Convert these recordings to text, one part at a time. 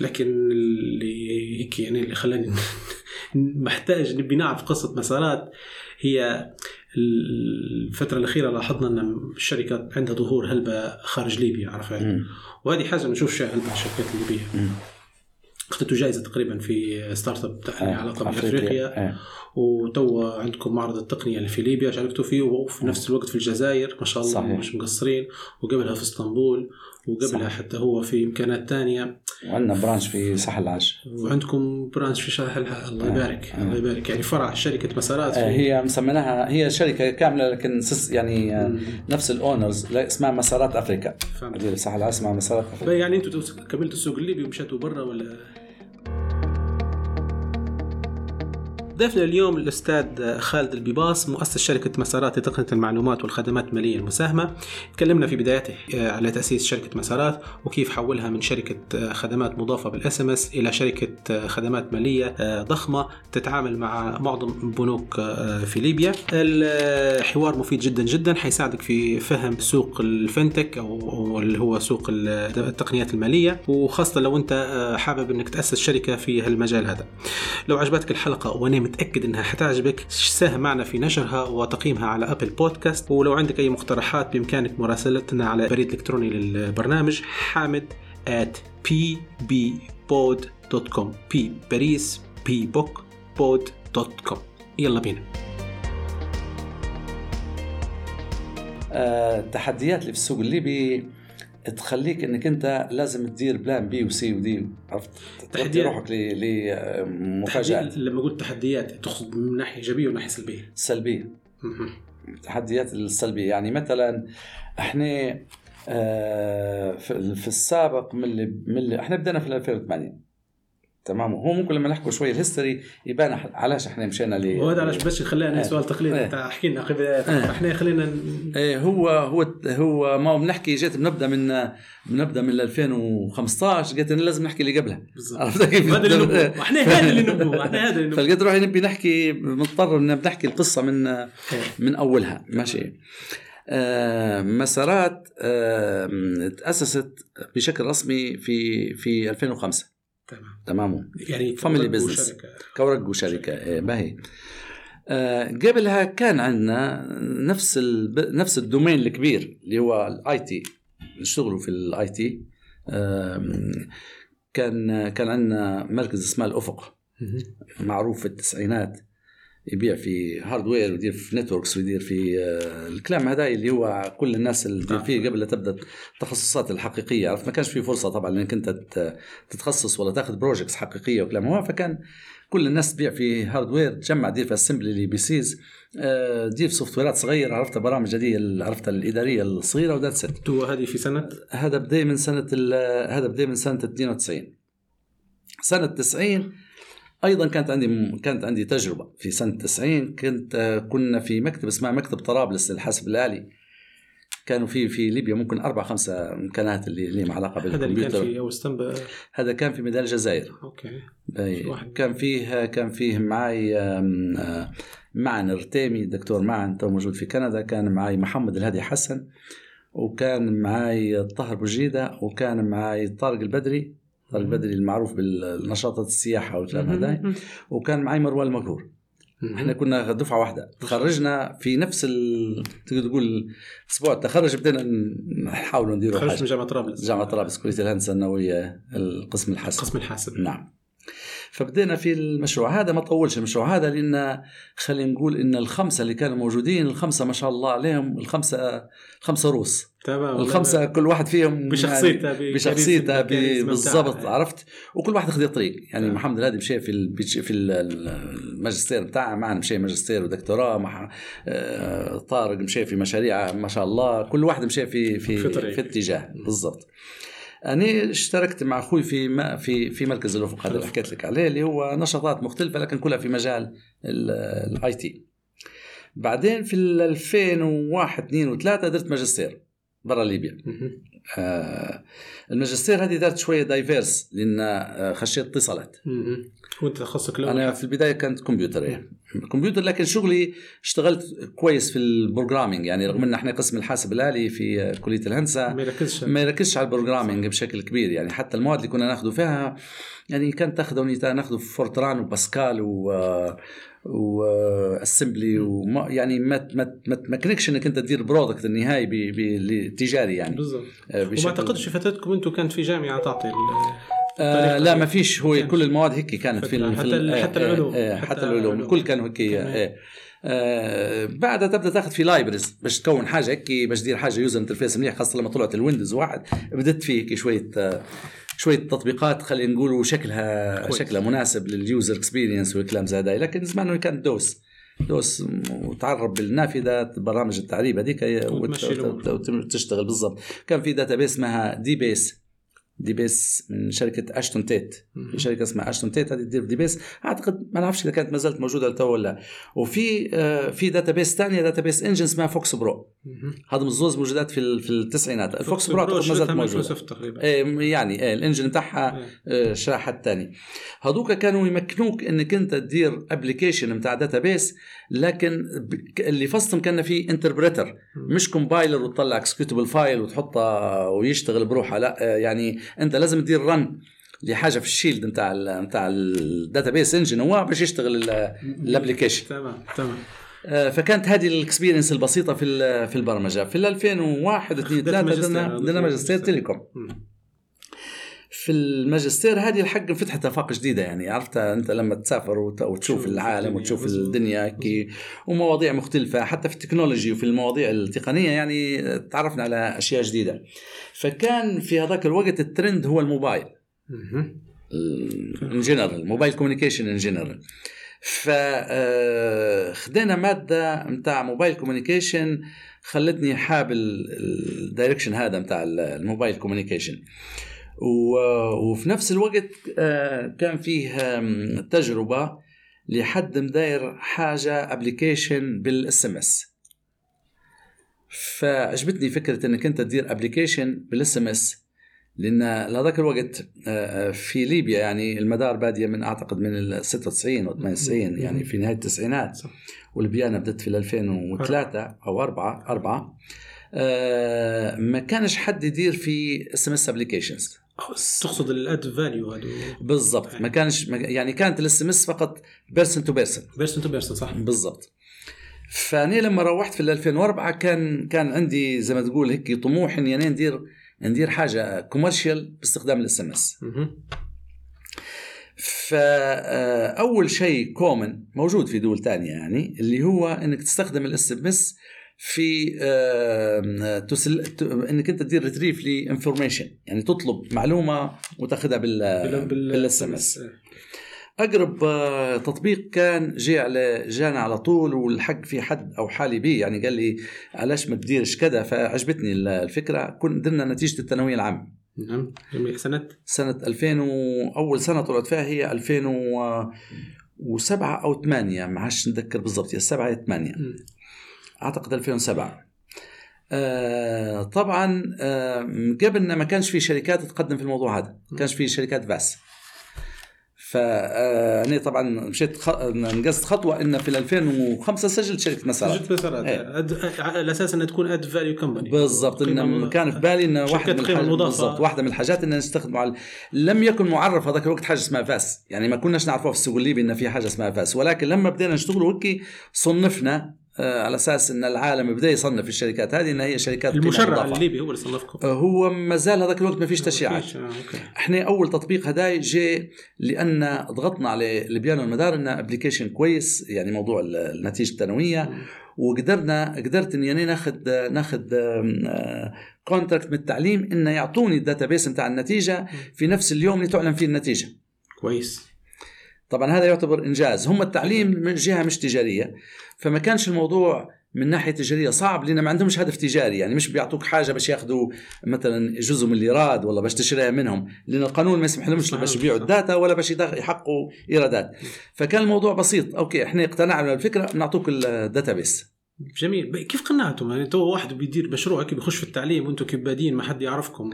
لكن اللي هيك يعني اللي خلاني محتاج نبي نعرف قصة مسارات هي الفترة الأخيرة لاحظنا أن الشركات عندها ظهور هلبة خارج ليبيا عرفت؟ وهذه حاجة نشوف شيء هلبة الشركات الليبية. اخذتوا جائزة تقريبا في startup لها علاقة بأفريقيا وتو عندكم معرض التقنية اللي في ليبيا شاركتوا فيه وفي نفس الوقت في الجزائر ما شاء الله صحيح. مش مقصرين. وقبلها في إسطنبول. وقبلها صح. حتى هو في امكانات ثانية وعندنا branch في ساحل العاج وعندكم branch في ساحل الله يبارك آه. الله يبارك. يعني فرع شركة مسارات آه هي مسميناها هي شركة كاملة لكن يعني آه نفس ال owners اسمها مسارات أفريكا. ساحل العاج اسمها مسارات أفريكا. يعني أنتم كملتوا السوق الليبي ومشيتوا برا ولا؟ ضيفنا اليوم الأستاذ خالد البيباص مؤسس شركة مسارات لتقنية المعلومات والخدمات المالية المساهمة. تكلمنا في بدايته آه، على تأسيس شركة مسارات وكيف حولها من شركة آه، خدمات مضافة بال SMS إلى شركة آه، خدمات مالية ضخمة تتعامل مع معظم البنوك في ليبيا. الحوار مفيد جدا جدا حيساعدك في فهم سوق ال fintech أو اللي هو سوق التقنيات المالية. وخاصة لو أنت حابب أنك تأسس شركة في هالمجال هذا. لو عجبتك الحلقة وأنا متأكد إنها حتعجبك. ساهم معنا في نشرها وتقييمها على Apple Podcast. ولو عندك أي مقترحات بإمكانك مراسلتنا على بريد إلكتروني للبرنامج حامد at pbpod.com p باريس بي بوك pod dot com يلا بينا. التحديات اللي في السوق الليبي. تخليك إنك أنت لازم تدير plan B و C و D عرفت؟ تحدي روحك لمفاجات لما قلت تحديات تقصد من ناحية إيجابية ولا ناحية سلبية؟ سلبية. التحديات السلبية. يعني مثلا إحنا آه، في السابق من اللي, من اللي إحنا بدينا في 2008 تمام؟ هو ممكن لما نحكوا شوي الهيستوري يبان علاش إحنا مشينا ل هو هذا علاش بس خلينا إيه. سؤال تقليدي. إيه. أحكي لنا إيه. إحنا خلينا إيه هو هو هو ما بنحكي جيت بنبدأ من بنبدا من 2015 قلت لازم نحكي اللي قبلها. عرفت كيف؟ هذا اللي إحنا هذا اللي نبوه إحنا هذا اللي نبوه فلقيت روحي نبي نحكي مضطر إن بنحكي القصة من إيه. من أولها. ماشي. آه مسارات آه تأسست بشكل رسمي في في 2005 تمام. تمام. يعني family business. كورق وشركة إيه باهي آه قبلها كان عندنا نفس الب... نفس الدومين الكبير اللي هو ال IT. نشتغلوا في ال IT. آه كان كان عندنا مركز اسمه الأفق. معروف في التسعينات. يبيع في hardware ويدير في networks ويدير في آه، الكلام هذا اللي هو كل الناس اللي تدير فيه قبل لا تبدأ التخصصات الحقيقية. عرفت؟ ما كانش في فرصة طبعا إنك أنت تتخصص ولا تاخذ projects حقيقية وكلام. هو فكان كل الناس تبيع في hardware تجمع دير في assembly PCs دير في software ات صغيرة. عرفت؟ برامج هذه عرفت؟ الإدارية الصغيرة وذات ست هذه في سنة؟ هذا بدأ من سنة هذا بدأ من سنة 92 سنة 90 أيضا كانت عندي كانت عندي تجربة. في سنة 90 كنت كنا في مكتب اسمه مكتب طرابلس للحاسب الآلي. كانوا في في ليبيا ممكن أربع خمسة امكانات اللي لهم علاقة بالكمبيوتر هذا كان في هذا كان في ميدان الجزائر. okay. كان فيه كان فيه معي معن رتيمي دكتور معن تو موجود في كندا. كان معي محمد الهادي حسن وكان معي طاهر بوجيدة وكان معي طارق البدري. طارق بدري المعروف بالنشاطات السياحة والكلام هذا وكان معي مروان المغرور إحنا كنا دفعة واحدة. تخرجنا في نفس ال... تقدر تقول أسبوع التخرج بدينا نحاول نديروا حاجة. من جامعة طرابلس. جامعة طرابلس كليه الهندسة النووية القسم الحاسب. القسم الحاسب. نعم. فبدينا في المشروع. هذا ما طولش المشروع. هذا لأن خلينا نقول إن الخمسة اللي كانوا موجودين الخمسة ما شاء الله عليهم الخمسة الخمسة روس. تمام الخمسة كل واحد فيهم بشخصيته يعني بشخصيته بالضبط عرفت؟ وكل واحد اخذ طريق. يعني تمام. محمد الهادي مشى في في الماجستير بتاعه معنا مشى ماجستير ودكتوراه مع آه، طارق مشى في مشاريع ما شاء الله. كل واحد مشى في في في, في اتجاه. بالضبط. أنا اشتركت مع أخوي في في في مركز الأفق هذا اللي حكيت لك عليه اللي هو نشاطات مختلفة لكن كلها في مجال ال IT بعدين في 2001 2 و3 درت ماجستير. برا ليبيا. آه الماجستير هذه درت شوية diverse لأن آه، خشيت اتصالات. وانت تخصصك أنا في البداية كانت كمبيوتر. كمبيوتر لكن شغلي اشتغلت كويس في ال programming يعني رغم إن إحنا قسم الحاسب الآلي في كلية الهندسة. ما يركزش. ما يركزش على ال programming بشكل كبير يعني حتى المواد اللي كنا ناخذه فيها يعني كانت تاخذوني ناخذه Fortran و Pascal و و assembly وما يعني ما ما ما ما يمكنكش إنك أنت تدير product النهائي ب- ب- تجاري يعني بالضبط آه، وما أعتقدش في فترتكم أنتم كانت في جامعة تعطي آه لا ما فيش هو. كل المواد هيك كانت في حتى ال- آه، حتى آه، العلوم. آه، حتى حتى العلوم. الكل كانوا هيك. آه. آه بعدها تبدأ تاخذ في libraries باش تكون حاجة هيك باش تدير حاجة user interface منيح خاصة لما طلعت ال Windows واحد بدت فيه هيك شوية آه شوية تطبيقات خلينا نقول شكلها كويس. شكلها مناسب لل user experience والكلام زي هذا لكن زمان كانت DOS DOS وتعرب بالنافذة برامج التعريب هذيك. وتشتغل بالضبط كان في database اسمها dBase dBase من شركة Ashton Tate في شركة اسمها Ashton Tate هذه تدير dBase أعتقد ما نعرفش إذا كانت ما زالت موجودة تو ولا لا. وفي آه، في database ثانية database engine اسمها FoxPro. هذا الزوز موجودات في في التسعينات. ال FoxPro أعتقد ما زالت موجودة. تقريبا. إيه، يعني إيه، ال engine بتاعها إيه. آه، شرح الثاني هذوك كانوا يمكنوك إنك أنت تدير application بتاع database لكن اللي فصلهم كان في interpreter مش compiler وتطلع executable file وتحطها ويشتغل بروحه لا آه، يعني انت لازم تدير run لحاجة في ال shell بتاع ال بتاع ال database engine هو باش يشتغل ال application تمام تمام آه، فكانت هذه ال experience البسيطة في في البرمجة في ال 2001 2 أخذت 3 ماجستير. درنا درنا ماجستير telecom. في الماجستير هذه الحق فتحت أفاق جديدة يعني عرفتها أنت لما تسافر وت- وتشوف تشوف العالم وتشوف. الدنيا هيك ومواضيع مختلفة. حتى في ال technology وفي المواضيع التقنية يعني تعرفنا على أشياء جديدة. فكان في هذاك الوقت الترند هو الموبايل. in general موبايل communication in general فخدينا مادة نتاع موبايل communication خلتني حابب ال direction هذا نتاع الموبايل communication وفي نفس الوقت آه، كان فيه تجربة لحد مداير حاجة application بال SMS فعجبتني فكرة إنك أنت تدير application بال SMS لأن لهذاك الوقت آه، في ليبيا يعني المدار بادية من أعتقد من ال 96 أو 98 يعني في نهاية التسعينات. وليبيانا بدت في ال 2003 أو 4 4 آه، ما كانش حد يدير في SMS applications تقصد ال added value هذا بالضبط. ما كانش يعني كانت ال SMS فقط person to person person to person صح. بالضبط. فأني لما روحت في ال 2004 كان كان عندي زي ما تقول هيك طموح إني أنا ندير ندير حاجة commercial باستخدام ال SMS. فأول شيء common موجود في دول تانية يعني اللي هو إنك تستخدم ال SMS في تسل... إنك أنت تدير retrieve ل information يعني تطلب معلومة وتأخذها بال بال SMS أقرب آه، تطبيق كان جي على جانا على طول والحق في حد أو حالي بي يعني قال لي علاش ما تديرش كذا؟ فعجبتني الفكرة. كنا درنا نتيجة الثانوية العامة. نعم. جميل سنة؟ سنة 2000 واول سنة طلعت فيها هي 2007 أو 8 ما عادش نتذكر بالضبط. يا 7 يا 8 مم. أعتقد 2007 آه طبعا آه قبلنا ما كانش في شركات تقدم في الموضوع هذا ما كانش في شركات VAS. فأنا طبعا مشيت خ... نقصت خطوة إن في 2005 سجلت شركة مسارات سجلت مسارات إيه. أد... على الاساس إنها تكون added value company بالضبط إن كان في بالي إن واحد من الحاجات. بالضبط واحدة من الحاجات ان نستخدمه على لم يكن معرف هذاك الوقت حاجة اسمها VAS. يعني ما كناش نعرفوها في السوق الليبي إن في حاجة اسمها VAS. ولكن لما بدينا نشتغل وكي صنفنا آه، على أساس إن العالم بدأ يصنف الشركات. هذه إن هي شركات المشرع. الليبي هو اللي صنفكم. آه، هو ما زال هذاك الوقت ما فيش تشريعات. آه، إحنا أول تطبيق هداي جاء لأن ضغطنا على ليبيانا والمدار انه application كويس يعني موضوع ال- النتيجة الثانويه وقدرنا قدرت إني أنا ناخذ ناخذ contract من التعليم إنه يعطوني ال database بتاع النتيجة في نفس اليوم اللي تعلن فيه النتيجة. كويس. طبعا هذا يعتبر إنجاز. هم التعليم من جهة مش تجارية فما كانش الموضوع من ناحية تجارية صعب لأن ما عندهمش هدف تجاري. يعني مش بيعطوك حاجة باش ياخذوا مثلا جزء من الايراد ولا باش تشتريها منهم لأن القانون ما يسمح لهمش باش يبيعوا. ال data ولا باش يحققوا إيرادات. فكان الموضوع بسيط. okay إحنا اقتنعنا بالفكرة بنعطوك ال database جميل. كيف قنعتم يعني تو واحد بيدير مشروع كيف بيخش في التعليم وأنتم كيف بادين ما حد يعرفكم.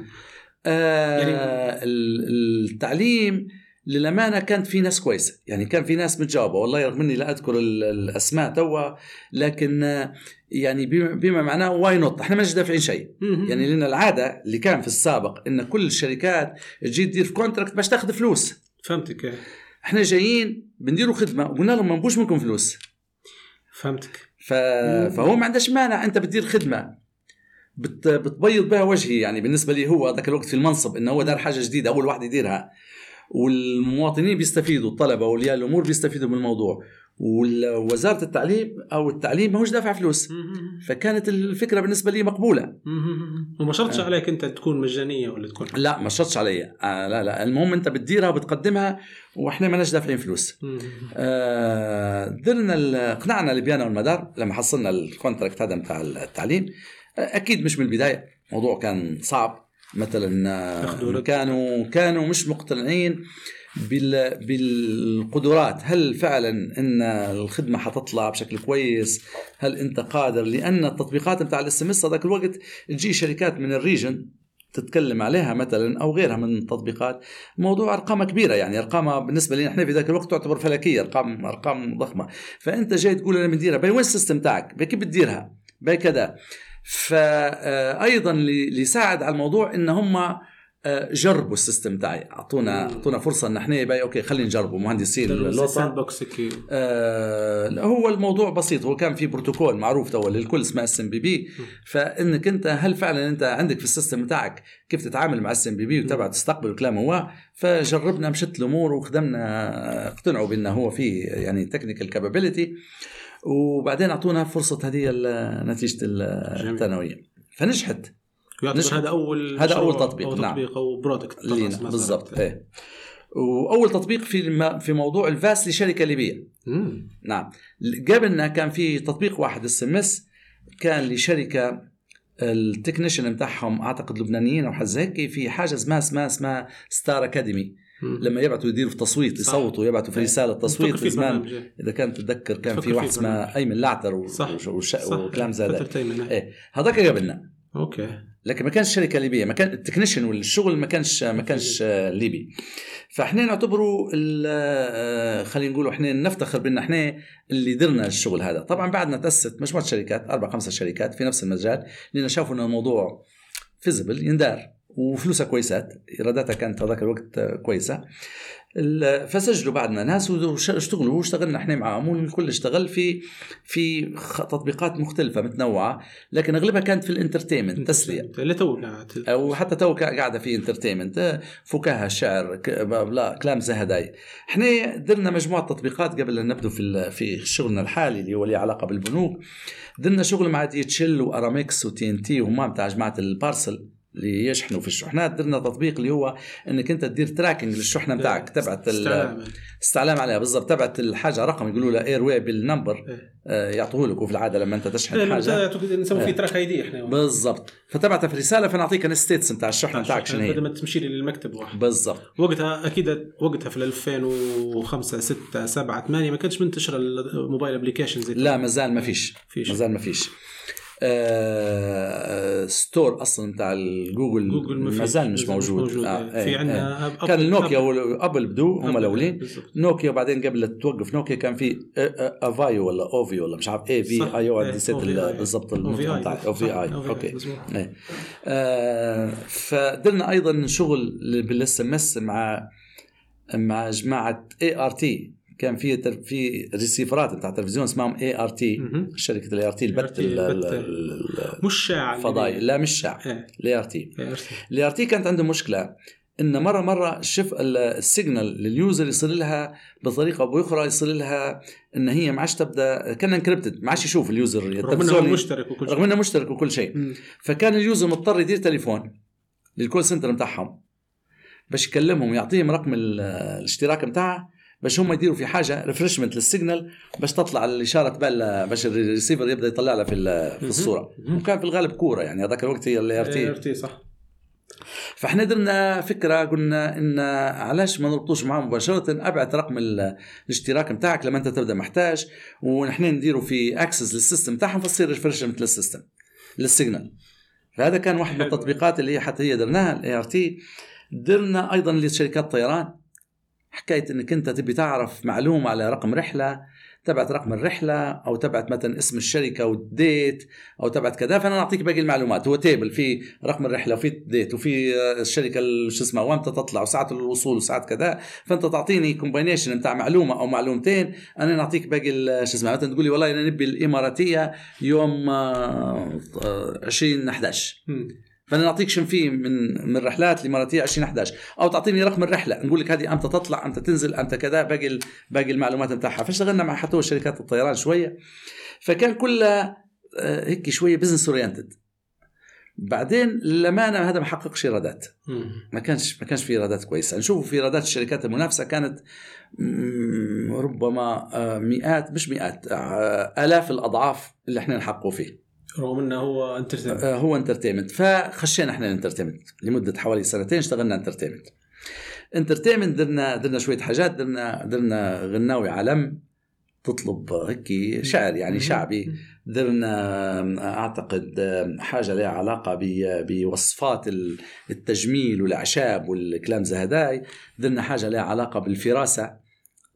آه يعني- ال- التعليم للأمانة كانت في ناس كويسة. يعني كان في ناس متجاوبة. والله رغم إني لا أذكر ال- الأسماء توا لكن يعني بما, معناه why not إحنا مش دافعين شيء. يعني لأن العادة اللي كان في السابق إن كل الشركات تجي تدير في contract باش تاخذ فلوس. فهمتك. إحنا جايين بنديروا خدمة وقلنا لهم ما نبوش منكم فلوس. فهمتك. ف... فهو ما عندهش مانع. أنت بتدير خدمة بت... بتبيض بها وجهي. يعني بالنسبة لي هو ذاك الوقت في المنصب إنه هو دار حاجة جديدة أول واحد يديرها. والمواطنين بيستفيدوا الطلبة واولياء الأمور بيستفيدوا من الموضوع. ووزارة التعليم أو التعليم ماهوش دافع فلوس. فكانت الفكرة بالنسبة لي مقبولة. وما شرطش آه. عليك أنت تكون مجانية ولا تكون؟ لا ما شرطش علي آه لا لا. المهم أنت بتديرها وبتقدمها وإحنا مالناش دافعين فلوس. آه، درنا ال- اقنعنا ليبيانا والمدار لما حصلنا ال contract هذا بتاع التعليم. آه، أكيد مش من البداية. الموضوع كان صعب. مثلا. كانوا كانوا مش مقتنعين بال بالقدرات. هل فعلا إن الخدمة حتطلع بشكل كويس؟ هل أنت قادر؟ لأن التطبيقات بتاع ال SMS هذاك الوقت تجي شركات من ال region تتكلم عليها مثلا أو غيرها من التطبيقات. موضوع ارقامها كبيرة يعني. ارقامها بالنسبة لنا إحنا في ذاك الوقت تعتبر فلكية أرقام أرقام ضخمة. فأنت جاي تقول أنا بنديرها باي وين السيستم تاعك؟ باي كيف بتديرها؟ باي كذا فايضا اللي يساعد على الموضوع إن هم آه، جربوا السيستم تاعي. اعطونا. أعطونا فرصة إن إحنا باي أوكي خلينا نجربوا مهندسين اللوطه. آه هو الموضوع بسيط. هو كان في بروتوكول معروف تو للكل اسمه اس ام بي بي فإنك أنت هل فعلا أنت عندك في السيستم بتاعك كيف تتعامل مع اس ام بي بي وتبع تستقبل كلام هو؟ فجربنا مشت الأمور وخدمنا اقتنعوا بأنه هو فيه يعني تكنيكال كابابيلتي وبعدين أعطونا فرصة ال- نتيجة ال- الثانوية. فنجحت. نشهد. هذا أول هذا أول تطبيق، أو نعم. تطبيق أو product لينا بالضبط إيه. وأول تطبيق في في موضوع ال VAS لشركة ليبية. نعم. قبلنا كان في تطبيق واحد SMS كان لشركة التكنيشن بتاعهم أعتقد لبنانيين أو حاجة زي هيك في حاجة اسمها اسمها ستار اكاديمي لما يبعثوا يديروا في تصويت. يصوتوا يبعثوا في رسالة تصويت في زمان. البرنامج. إذا كانت تتذكر كان في واحد اسمه. أيمن لعتر. وكلام زي هذا أيمن. إيه. هذاك قبلنا. okay. لكن ما كانش شركة ليبية ما كان ال technician والشغل ما كانش ما كانش آه، ليبي. فإحنا نعتبره ال- آه، خلينا نقول إحنا نفتخر بأن إحنا اللي درنا الشغل هذا. طبعا بعدنا تأسست مجموعة شركات أربع خمسة شركات في نفس المجال لأن شافوا إن الموضوع feasible يندار. وفلوسها كويسات إيراداتها كانت هذاك الوقت كويسة. فسجلوا بعدنا ناس واشتغلوا واشتغلنا. إحنا معاهم والكل اشتغل في في تطبيقات مختلفة متنوعة. لكن أغلبها كانت في ال entertainment تسلية. اللي تو أو حتى تو قاعدة في entertainment. فكاهة شعر لا كلام زي هداي إحنا درنا مجموعة تطبيقات قبل أن نبدو في في شغلنا الحالي اللي هو له علاقة بالبنوك. درنا شغل مع DHL وارامكس و TNT وهم بتاع جماعة ال parcel. اللي يشحنوا في الشحنات درنا تطبيق اللي هو إنك أنت تدير tracking للشحنة بتاعك تبعت ال- استعلام. عليها بالضبط. تبعت الحاجة رقم يقولوا له airway bill number إيه. آه، يعطوه لك وفي العادة لما أنت إيه، تشحن لما حاجة. نسوي إيه. فيه track ID إحنا. بالضبط. فتبعتها في رسالة فنعطيك ال status بتاع الشحنة بتاعك شنو بدل هي ما تمشي لي للمكتب واحد. بالضبط. وقتها أكيد وقتها في 2005 6 7 8 ما كانش منتشر ال mobile application زي لا ما زال ما فيش. فيش. ما زال ما فيش. آه store أصلا بتاع الجوجل جوجل ما. زال مش موجود, آه آه، في إيه، عندنا إيه. app- كان app- النوكيا app- وابل بدو هم الأولين. نوكيا وبعدين قبل توقف نوكيا كان في آه، آه، افايو ولا أوفي ولا مش عارف اي في. أي أو إيه، نسيت بالضبط النطق. بتاعك أو في اي. أوكي آه فدرنا أيضا شغل بالإس إم إس مع مع جماعة اي ار تي كان في في ريسيفرات بتاع تلفزيون اسمهم اي ار تي. شركة الاي ار تي البث مش شاع الفضائي. لا مش شاع الاي ار تي. الاي ار تي كانت عنده مشكلة إن مرة مرة شف ال- ال signal لل user يصير لها بطريقة أو بأخرى يصير لها إن هي ما عادش تبدأ كان encrypted ما عادش يشوف ال user رغم انه مشترك وكل رغم انه مشترك وكل شيء. فكان ال user مضطر يدير تليفون لل call center بتاعهم باش يكلمهم يعطيهم رقم ال- الاشتراك بتاعها باش هم يديروا في حاجة refreshment لل signal باش تطلع الاشاره تبان باش الريسيفر يبدأ يطلع لها في في. الصورة. وكان في الغالب كورة يعني هذاك الوقت هي ال AR إيه، T صح فإحنا درنا فكرة قلنا إن علاش ما نربطوش معاه مباشرة ابعت رقم ال- الاشتراك بتاعك لما أنت تبدأ محتاج ونحن نديروا في access لل system بتاعهم فتصير refreshment لل system لل signal فهذا كان واحد من. التطبيقات اللي هي حتى هي درناها ال ART درنا أيضا لشركات طيران حكاية إنك أنت تبي تعرف معلومة على رقم رحلة تبعت رقم الرحلة أو تبعت مثلا اسم الشركة وال date أو تبعت كذا فأنا أعطيك باقي المعلومات. هو table في رقم الرحلة وفي ال date وفي الشركة شو اسمها وامتى تطلع وساعه الوصول وساعه كذا. فأنت تعطيني combination بتاع معلومة أو معلومتين أنا نعطيك باقي شو اسمها مثلا تقول لي والله أنا نبي الإماراتية يوم 20 11 فأنا نعطيك شن في من من رحلات الاماراتيه 2011 أو تعطيني رقم الرحلة. نقول لك هذه إمتى تطلع إمتى تنزل إمتى كذا باقي باقي المعلومات بتاعها فاشتغلنا مع حتى شركات الطيران شوية. فكان كلها آه، هيك شوية business oriented بعدين للامانه هذا ما حققش إيرادات. ما كانش ما كانش في إيرادات كويسة. نشوف في إيرادات الشركات المنافسة كانت ربما آه، مئات مش مئات آه، آلاف الأضعاف اللي إحنا نحققوا فيه. رغم إنه هو entertainment آه هو entertainment فخشينا إحنا ال entertainment لمدة حوالي سنتين اشتغلنا entertainment entertainment درنا درنا شوية حاجات درنا درنا غناوي علم تطلب هيك شعر يعني شعبي. درنا أعتقد حاجة لها علاقة بوصفات التجميل والأعشاب والكلام زي هداي درنا حاجة لها علاقة بالفراسة.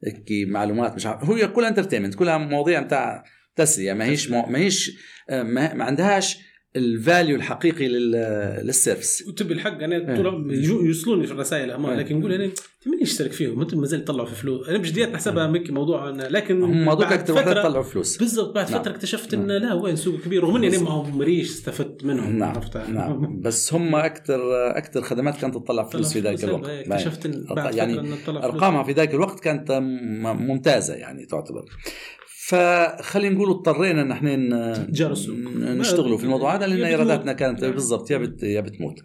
هيك معلومات مش عارف. هو كلها entertainment كلها مواضيع بتاع تسليه ما هيش ما هيش آه، ما عندهاش ال value الحقيقي لل service وتبي الحق أنا يعني إيه. يوصلوني في الرسائل أمان إيه. لكن نقول أنا مين يشترك فيهم؟ أنتم ما زال يطلعوا في فلوس. أنا بجديات نحسبها مكي موضوع أنا لكن هذوك أكثر وحده طلعوا فلوس. بالضبط بعد نعم. فترة اكتشفت انه لا وين سوق كبير رغم اني ما هم مريش استفدت منهم. نعم. نعم. بس هم أكثر أكثر خدمات كانت تطلع فلوس في ذاك الوقت. اكتشفت بعد يعني أرقامها في ذاك الوقت كانت ممتازة يعني تعتبر. فخلينا نقول اضطرينا إن إحنا نشتغلوا في الموضوع هذا لأن إيراداتنا كانت بالضبط يا بت يا بتموت.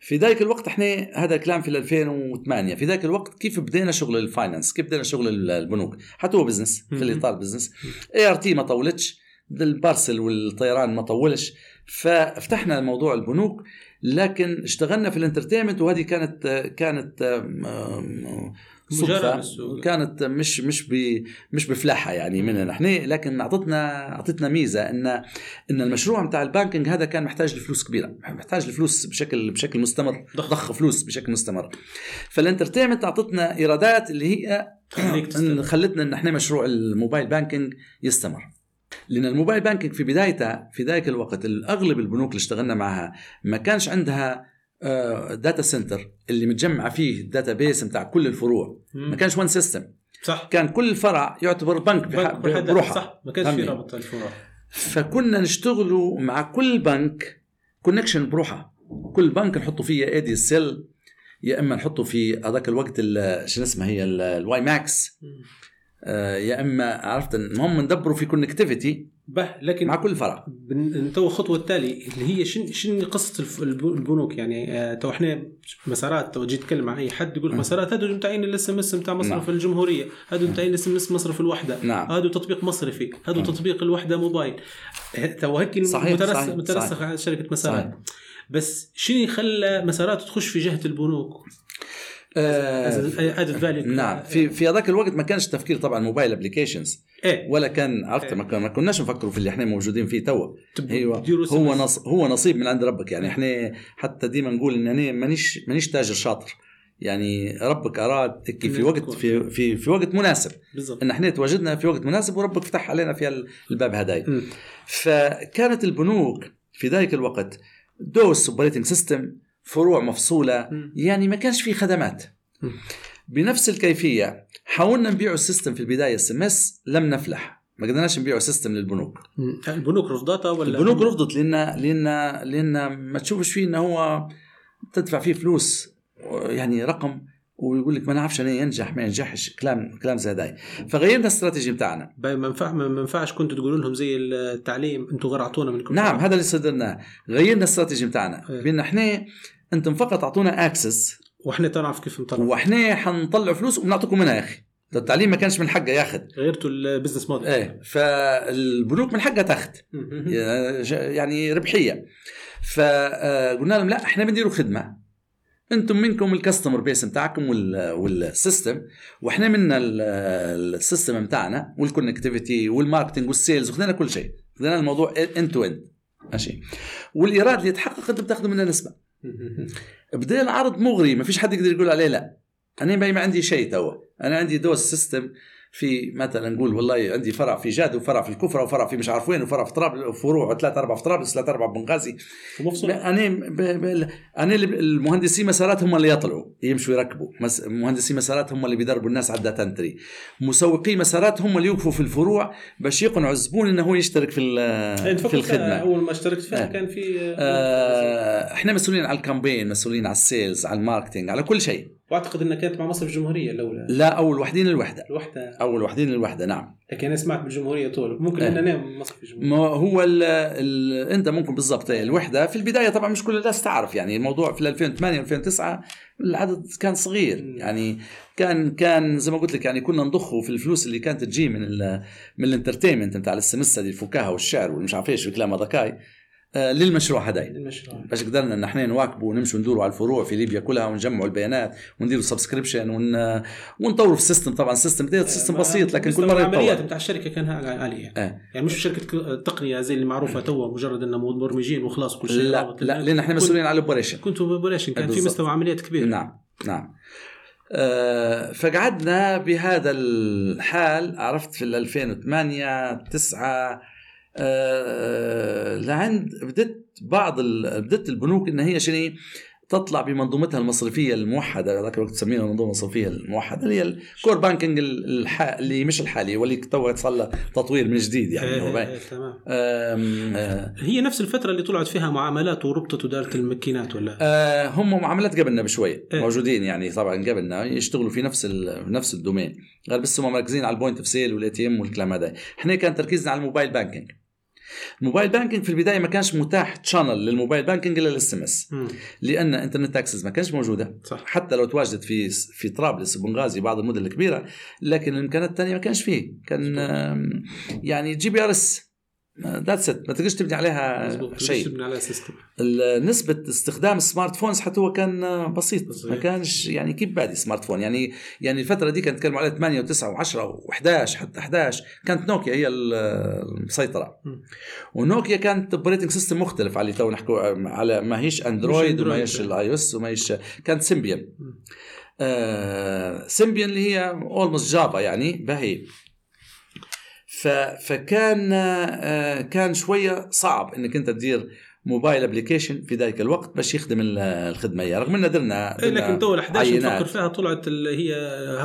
في ذلك الوقت إحنا هذا كلام في 2008 في ذاك الوقت كيف بدينا شغل ال finance؟ كيف بدينا شغل البنوك؟ حتى هو business في الإطار business ART ما طولتش ال parcel والطيران ما طولش. ففتحنا موضوع البنوك لكن اشتغلنا في ال entertainment وهذه كانت كانت صدفة. كانت مش مش ب مش بفلاحة يعني مننا نحن. لكن اعطتنا أعطتنا ميزة ان إن المشروع بتاع ال banking هذا كان محتاج لفلوس كبيرة. محتاج لفلوس بشكل بشكل مستمر. ضخ, ضخ فلوس بشكل مستمر. فال entertainment أعطتنا إيرادات اللي هي خلتنا إن إحنا مشروع ال mobile banking يستمر. لأن ال mobile banking في بدايتها في ذلك الوقت اغلب البنوك اللي اشتغلنا معها ما كانش عندها data آه، center اللي متجمع فيه ال database بتاع كل الفروع. ما كانش one system صح. كان كل فرع يعتبر بنك, بنك بروحه. صح. ما كانش في رابط الفروع. فكنا نشتغلوا مع كل بنك connection بروحه. كل بنك نحطوا فيه ADSL يا إما نحطه في هذاك الوقت شو اسمها هي ال WiMAX آه، يا إما عرفت المهم ندبروا في connectivity به لكن مع كل فرع تو الخطوة التالي اللي هي شن شن قصة البنوك يعني آه، تو إحنا مسارات تو جيت تتكلم مع أي حد يقول لك مسارات هذول متعين ال SMS بتاع مصرف نعم. الجمهورية هذول متعين ال SMS مصرف الوحدة نعم. هذا تطبيق مصرفي نعم. تطبيق الوحدة موبايل تو هيك مترسخ مترسخ على شركة مسارات صحيح. بس شنو خلى مسارات تخش في جهة البنوك add value نعم. في في هذاك الوقت ما كانش تفكير طبعا mobile applications إيه؟ ولا كان عرفت إيه؟ ما كناش نفكروا في اللي إحنا موجودين فيه توا. أيوه. هو نص هو نصيب من عند ربك. يعني إحنا حتى ديما نقول إن أنا مانيش مانيش تاجر شاطر. يعني ربك أراد في وقت في في في وقت مناسب. بالضبط. إن إحنا تواجدنا في وقت مناسب وربك فتح علينا في الباب هداي فكانت البنوك في ذلك الوقت DOS operating system فروع مفصولة يعني ما كانش في خدمات. بنفس الكيفية حاولنا نبيع ال system في البداية SMS لم نفلح. ما قدرناش نبيعوا system للبنوك. البنوك رفضتها ولا؟ البنوك رفضت لأن لأن لأن ما تشوفش فيه انه هو تدفع فيه فلوس يعني رقم ويقول لك ما نعرفش أنا ينجح ما ينجحش كلام كلام زي هذا فغيرنا الاستراتيجي بتاعنا. ما ينفع ما ينفعش كنتوا تقولوا لهم زي التعليم أنتم غرعتونا منكم نعم هذا اللي صدرناه. غيرنا الاستراتيجي بتاعنا. إيه. بأن إحنا أنتم فقط أعطونا access وإحنا تعرف كيف نطلع. وإحنا حنطلع فلوس وبنعطيكم منها يا أخي. التعليم ما كانش من حقه ياخذ غيرتوا البزنس موديل إيه فالبنوك من حقها تاخذ يعني ربحية. فقلنا لهم لا إحنا بنديروا خدمة. أنتم منكم ال customer base بتاعكم وال system وإحنا منا السيستم بتاعنا والكونكتيفيتي والماركتنج والسيلز وخذنا كل شيء. خذنا الموضوع end to end ماشي. والإيراد اللي يتحقق انت بتاخذه منه نسبة. بدينا العرض مغري ما فيش حد يقدر يقول عليه لا. أنا ما عندي شيء توا. أنا عندي DOS system في مثلا نقول والله عندي فرع في جادو وفرع في الكفره وفرع في مش عارف وين وفرع في طرابلس فروع ثلاث أربع في طرابلس ثلاث أربع بنغازي. ب... ب... أنا اللي- المهندسين مسارات هم اللي يطلعوا يمشوا يركبوا. مس... مهندسين مسارات هم اللي بيدربوا الناس على ال data entry مسوقي مسارات هم اللي يوقفوا في الفروع باش يقنعوا الزبون إنه هو يشترك في أنت في الخدمة. أول ما اشتركت فيها آه. كان في آه، إحنا مسؤولين على ال campaign مسؤولين على ال sales على ال marketing على كل شيء. واعتقد إنها كانت مع مصرف الجمهورية الأولى. لا أول وحدين الوحده الوحدة. أول وحدين الوحده نعم. لكن أنا سمعت بالجمهورية طول. ممكن آه. أنا نام مصرف الجمهورية. ما هو ال ال أنت ممكن بالضبط الوحدة. في البداية طبعا مش كل الناس تعرف يعني الموضوع في 2008 2009 العدد كان صغير. مم. يعني كان كان زي ما قلت لك يعني كنا نضخه في الفلوس اللي كانت تجي من ال من ال entertainment نتاع السمسه دي الفكاهة والشعر والمش عارف إيش والكلام هذاكاي آه، للمشروع هداي المشروع باش قدرنا إن إحنا نواكبوا ونمشوا ندوروا على الفروع في ليبيا كلها ونجمعوا البيانات ونديروا subscription ون... ونطوروا في ال system طبعا ال system ده system بسيط لكن كل مرة العمليات يتطور. بتاع الشركة كان عالية. آه. يعني مش شركة تقنية زي اللي معروفة توا مجرد انه مبرمجين وخلاص كل شيء لا. لا لأن إحنا كنت- مسؤولين على ال operation كنتوا ببلاش كان في بالضبط. مستوى عمليات كبير. نعم نعم. آه، فقعدنا بهذا الحال عرفت في ال 2008 9 آه، لعند بدت بعض ال- بدت البنوك إن هي شنو؟ تطلع بمنظومتها المصرفية الموحدة ذاك الوقت تسميها المنظومه المصرفيه الموحدة اللي هي ال core banking الح... اللي مش الحالي واللي تو صار له تطوير من جديد يعني إيه، باين. إيه، تمام. آه، هي نفس الفترة اللي طلعت فيها معاملات وربطت ودارت الماكينات ولا؟ آه، هم معاملات قبلنا بشوي إيه. موجودين يعني طبعا قبلنا يشتغلوا في نفس ال- نفس ال domain. غير بس هم مركزين على ال point of sale وال ATM والكلام هذا. إحنا كان تركيزنا على ال mobile banking. ال mobile banking في البداية ما كانش متاح channel لل mobile banking إلا ال SMS. لأن internet access ما كانش موجودة. صح. حتى لو تواجدت في في طرابلس وبنغازي بعض المدن الكبيرة لكن الامكانيات الثانية ما كانش فيه. كان يعني GPRS that's it ما تقدرش تبني عليها شيء. تبني على system نسبة استخدام ال smartphones حتى هو كان بسيط بسيط. ما كانش يعني كيف بادي smartphone يعني يعني الفترة دي كانت نتكلم عليها 8 و9 و10 و11 حتى 11 كانت نوكيا هي ال- المسيطرة. مم. ونوكيا كانت operating system مختلف على اللي تو نحكوا على ما هيش اندرويد وما. هيش ال iOS وما هيش كانت سيمبيان. آه سيمبيان اللي هي almost جافا يعني باهي فكان آه كان شوية صعب إنك أنت تدير mobile application في ذلك الوقت باش يخدم ال- الخدمة هي رغم إن درنا, إيه، درنا لكن تو ال 11 عينات. نفكر فيها طلعت اللي هي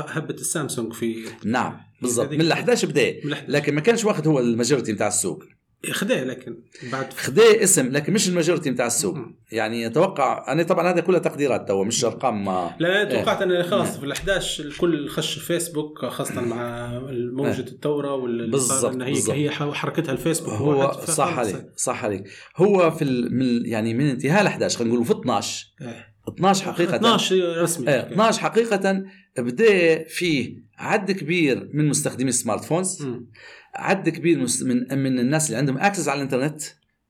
هبة السامسونج في نعم بالضبط من ال 11 بدا من ال 11. لكن ما كانش واخد هو ال majority بتاع السوق خداه لكن بعد خداه اسم لكن مش ال majority بتاع السوق. يعني أتوقع أنا طبعا هذا كلها تقديرات تو مش أرقام ما لا إيه. توقعت ان خلاص في ال 11 الكل خش فيسبوك خاصة مع موجة الثورة واللي بالضبط، هي بالضبط. هي حركتها الفيسبوك هو صح. عليك صح عليك هو في من يعني من انتهاء ال 11 خلينا نقول في 12 إيه. 12 حقيقة 12 رسمي آه، 12 حقيقة بدأ فيه عد كبير من مستخدمي السمارت فونز مم. عدد كبير من من الناس اللي عندهم access على الإنترنت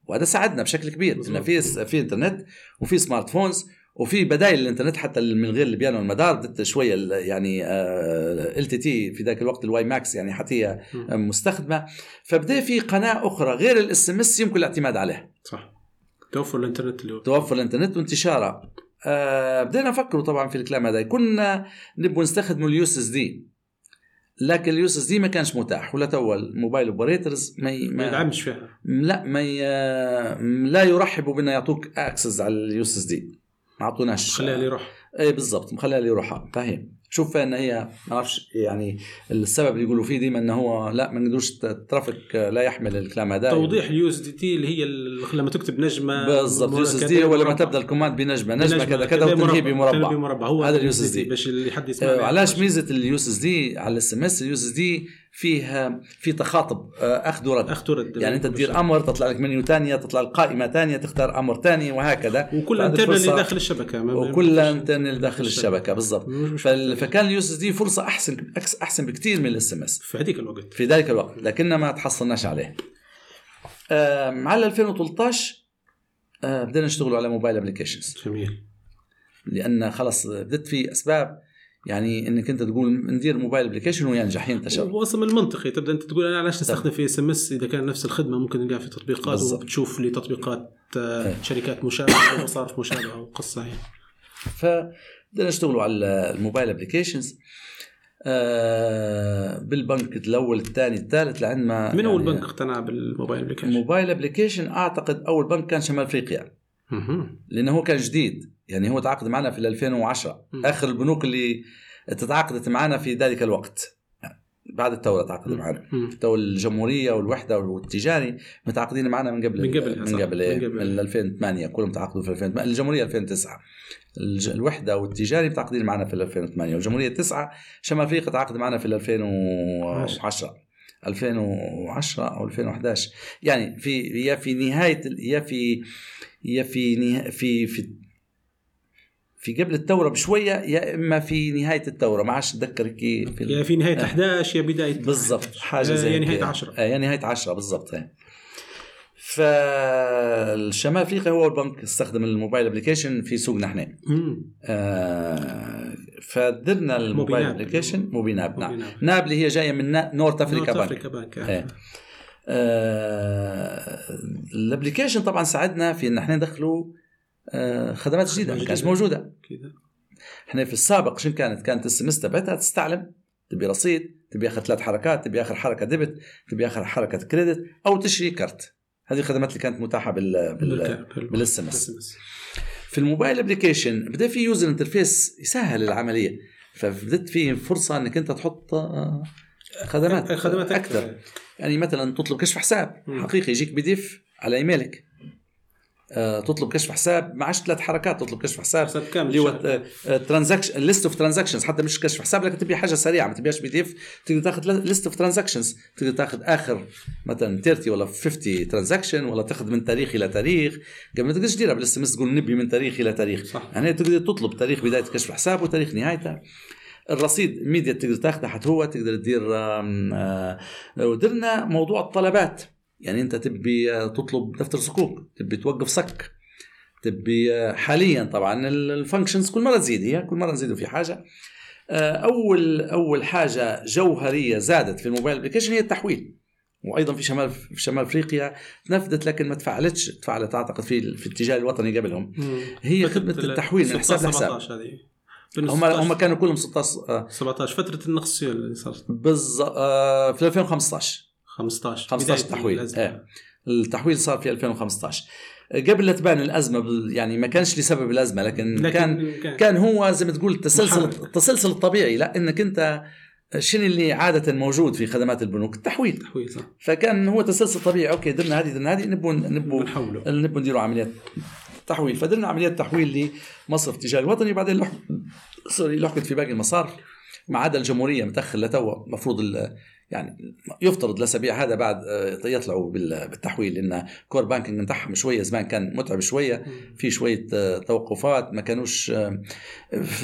وهذا ساعدنا بشكل كبير. مظبوط. ان في في إنترنت وفي smartphones وفي بدائل للانترنت حتى من غير ليبيانا والمدار بدت شوية يعني LTT في ذاك الوقت ال WiMAX يعني حتى هي. مستخدمة. فبدأ في قناة أخرى غير ال SMS يمكن الاعتماد عليها صح. توفر الإنترنت اللي هو توفر الإنترنت وانتشاره. آه بدينا نفكروا طبعا في الكلام هذا. كنا نبغى نستخدموا ال USSD لكن ال USSD ما كانش متاح ولا تو ال mobile operators ما, ما يدعمش فيها. لا ما ي... لا يرحبوا بأنه يعطوك access على ال USSD. ما أعطوناش. خليها اللي يروح اي بالضبط مخليها اللي يروحها فاهم شوف إن هي ما أعرفش يعني السبب اللي يقولوا فيه ديما انه هو لا ما نقدروش ال traffic لا يحمل الكلام هذا. توضيح ال USSD تي اللي هي لما تكتب نجمة. بالضبط مر- USSD هو لما. تبدا ال command بنجمة. نجمة كذا كذا وتنهي مربع. تنهي بمربع بمربع هو هذا ال USSD باش اللي حد يسمع علاش ميزة ال USSD على ال SMS ال USSD فيه في تخاطب آه، اخذ ورد اخذ ورد يعني انت تدير أمر تطلع لك منيو ثانية تطلع لك قائمة ثانية تختار أمر ثاني وهكذا. وكل internal اللي داخل الشبكة وكل internal داخل الشبكة بالضبط. فكان ال USSD فرصة أحسن أحسن بكثير من ال SMS في هذيك الوقت. في ذلك الوقت لكننا ما تحصلناش عليه. على 2013 آه، بدينا نشتغل على mobile applications جميل. لأن خلص بدت في أسباب يعني إنك أنت تقول ندير mobile application وينجح ينتشر واصلا من المنطقي تبدأ أنت تقول أنا علاش نستخدم في SMS؟ إذا كان نفس الخدمة ممكن نلقاها في تطبيقات. وبتشوف لي تطبيقات آه، إيه. شركات مشابهة ومصارف مشابهة وقصه هي. ف بدنا نشتغلوا على ال mobile applications آه بالبنك الأول الثاني الثالث لعند ما من أول يعني بنك اقتنع بال mobile application؟ ال mobile application أعتقد أول بنك كان شمال أفريقيا. لأنه هو كان جديد. يعني هو تعاقد معنا في 2010 م. آخر البنوك اللي تتعاقدت معنا في ذلك الوقت. بعد الثوره تعاقدوا معنا. تو الجمهورية والوحدة والتجاري متعاقدين معنا من قبل من قبل من قبل, من قبل, من 2008 كلهم تعاقدوا في 2008 الجمهورية 2009 الوحدة والتجاري متعاقدين معنا في 2008 والجمهورية 9 شمال أفريقيا تعاقد معنا في 2010 2010 أو 2011 يعني في يا في نهاية يا في يا في في في في قبل الثورة بشوية يا إما في نهاية الثورة ما عادش اتذكر كيف في يا في نهاية آه. 11 يا بداية بالضبط حاجة زي يا نهاية 10 آه يا نهاية 10 بالضبط. فالشمال أفريقيا هو البنك استخدم الموبايل ابلكيشن في سوقنا إحنا آه فدرنا ال mobile application موبيناب نعم ناب اللي هي جاية من North Africa Bank, Africa Bank. آه. آه ال application طبعا ساعدنا في إن إحنا ندخلوا آه خدمات جديدة ما كانش موجودة. كده إحنا في السابق شنو كانت؟ كانت السمس اس تبعتها تستعلم تبي رصيد تبي آخر ثلاث حركات تبي آخر حركة debit تبي آخر حركة credit أو تشتري كرت. هذه الخدمات اللي كانت متاحة بال بال بال SMS في ال mobile application بدأ في user interface يسهل العملية. فبدت في فرصة إنك أنت تحط آه، خدمات خدمات أكثر. يعني مثلا تطلب كشف حساب حقيقي يجيك PDF على إيميلك. آه، تطلب كشف حساب. ما عادش ثلاث حركات تطلب كشف حساب. حساب كامل اللي هو transaction list of transactions حتى مش كشف حساب لكن تبي حاجة سريعة. ما تبيش PDF. تقدر تاخذ list of transactions تقدر تاخذ آخر مثلا 30 ولا 50 transaction ولا تاخذ من تاريخ إلى تاريخ. قبل ما تقدرش تديرها بال SMS تقول نبي من تاريخ إلى تاريخ. صح. يعني تقدر تطلب تاريخ بداية كشف الحساب وتاريخ نهايته الرصيد immediate تقدر تاخذه حتى هو تقدر تدير آه، ودرنا موضوع الطلبات. يعني انت تبي تطلب دفتر صكوك تبي توقف صك تبي حاليا طبعا ال functions كل مرة تزيد هي كل مرة نزيدوا في حاجة. آه، أول أول حاجة جوهرية زادت في ال mobile application هي التحويل. وأيضا في شمال في شمال أفريقيا تنفذت لكن ما تفعلتش تفعلت أعتقد في في الاتجاه الوطني قبلهم. هي خدمة التحويل من حساب لحساب. هم هم كانوا كلهم 16 17 فترة النقص اللي صارت. بالضبط آه في 2015 15 15 تحويل. إيه. التحويل صار في 2015 قبل لا تبان الأزمة يعني ما كانش لسبب الأزمة لكن, لكن كان, كان. كان هو زي ما تقول التسلسل التسلسل الطبيعي. لا إنك أنت شنو اللي عادة موجود في خدمات البنوك؟ التحويل. التحويل صح. فكان هو تسلسل طبيعي. أوكي درنا هذه درنا هذه نبوا نبوا نبوا نديروا عمليات تحويل. فدرنا عمليات تحويل لمصرف التجاري الوطني. وبعدين لحق sorry لحقت في باقي المصارف. ما عدا الجمهورية متأخر لتوا المفروض يعني يفترض الاسابيع هذا بعد آه، يطلعوا بالتحويل لأن core banking نتاعهم شوية زمان كان متعب شوية في شوية آه، توقفات ما كانوش آه،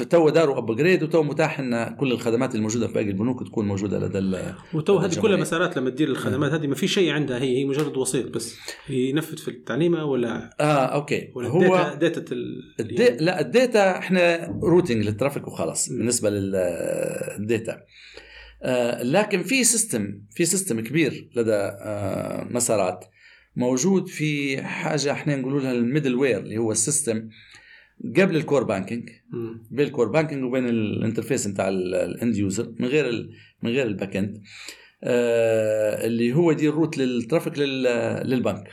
تو داروا upgrade وتو متاح إن كل الخدمات الموجودة في باقي البنوك تكون موجودة لدى وتو هذه كلها مسارات لما تدير الخدمات هذه ما في شيء عندها هي هي مجرد وسيط بس ينفذ في التعليمه ولا؟ آه أوكي. ولا هو data الدي... لا ال data إحنا routing لل traffic وخلاص بالنسبة لل data لكن في system في system كبير لدى آه، مسارات. موجود في حاجة إحنا نقول لها ال middleware اللي هو ال system قبل ال core banking بين ال core banking وبين ال interface بتاع ال end user من غير من غير ال back end آه، اللي هو يدير route لل traffic للبنك.